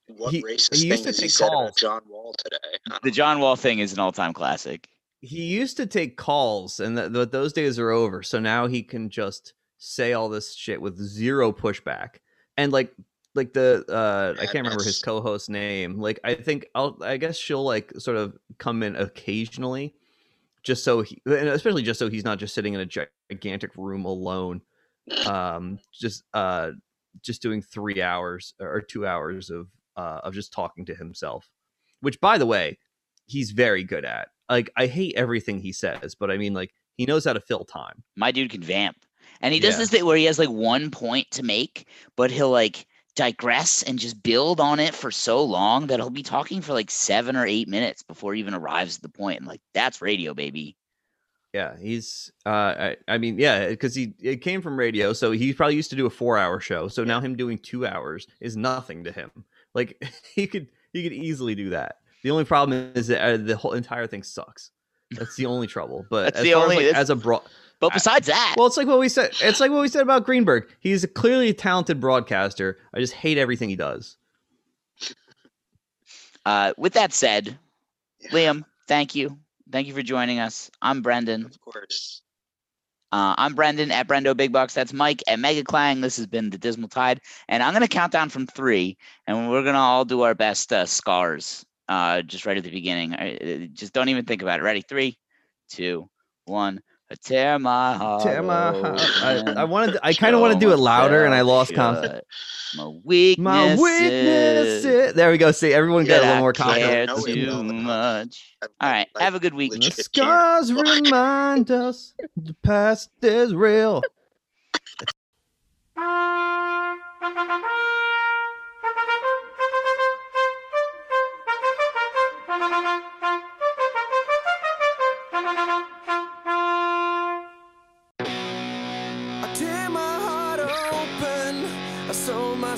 what He- racist he used thing to has he take said calls. about John Wall today? I don't The John Wall thing is an all-time classic. He used to take calls and th- th- those days are over so now he can just say all this shit with zero pushback. And like like the uh i can't remember his co-host name like i think i'll i guess she'll like sort of come in occasionally just so he and especially just so he's not just sitting in a gigantic room alone *laughs* um just uh just doing three hours or two hours of uh of just talking to himself which by the way he's very good at like i hate everything he says but i mean like he knows how to fill time My dude can vamp, and he does Yeah. this thing where he has like one point to make, but he'll like digress and just build on it for so long that he'll be talking for like seven or eight minutes before he even arrives at the point. And like that's radio, baby. yeah he's uh i, I mean yeah because he it came from radio so he probably used to do a four hour show so now him doing two hours is nothing to him like *laughs* he could he could easily do that the only problem is that uh, the whole entire thing sucks that's the only trouble but That's as the far only- as, like, as a broad But I- besides that, Well, it's like what we said. It's like what we said about Greenberg. He's a clearly a talented broadcaster. I just hate everything he does. uh, with that said, Yeah, Liam, thank you. Thank you for joining us. I'm Brendan. Of course. Uh, I'm Brendan at Brendo Big Bucks. That's Mike at Mega Clang. This has been the Dismal Tide, and I'm gonna count down from three, and we're gonna all do our best uh, scars. Uh, just right at the beginning. Uh, Just don't even think about it. Ready? Three, two, one. I tear my heart. Tear my heart- I, I wanted. I kind of want to do it louder, and I lost confidence. confidence. My weakness. My weakness. There we go. See, everyone got a little more care confidence. know too much. All right. I Have a good week. The scars remind us the past is real. *laughs*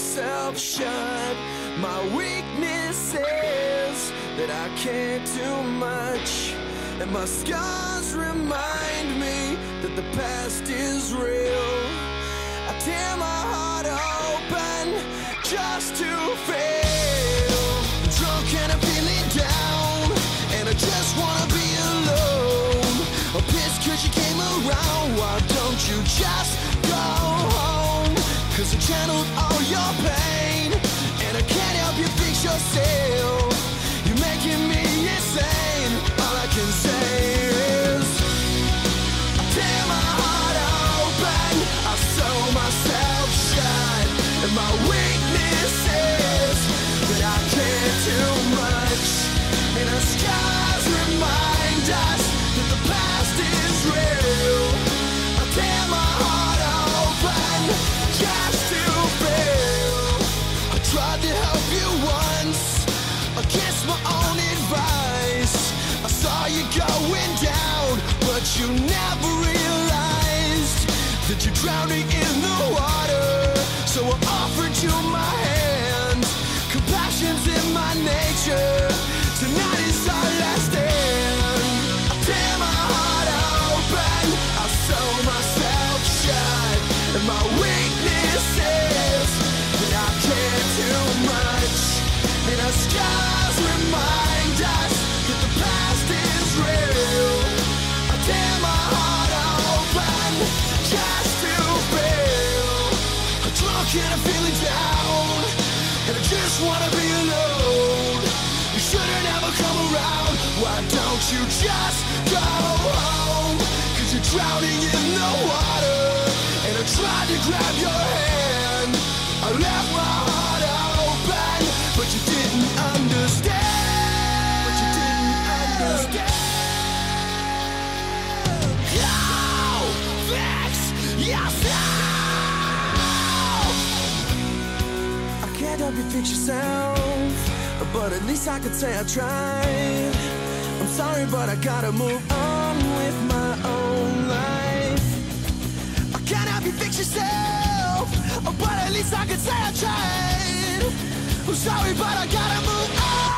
myself shut. My weakness is that I care too much, and my scars remind me that the past is real. I tear my heart open just to fail. Cause you came around. Why don't you just go home? Cause I channeled all your pain, and I can't help you fix yourself. You're making me insane. All I can say going down, but you never realized that you're drowning in the water. So I offered you my hand. Just go home? Cause you're drowning in the water. And I tried to grab your hand. I left my heart open, but you didn't understand. But you didn't understand. Go fix yourself. I can't help you fix yourself, but at least I could say I tried. Sorry, but I gotta move on with my own life. I can't help you fix yourself, but at least I can say I tried. I'm sorry, but I gotta move on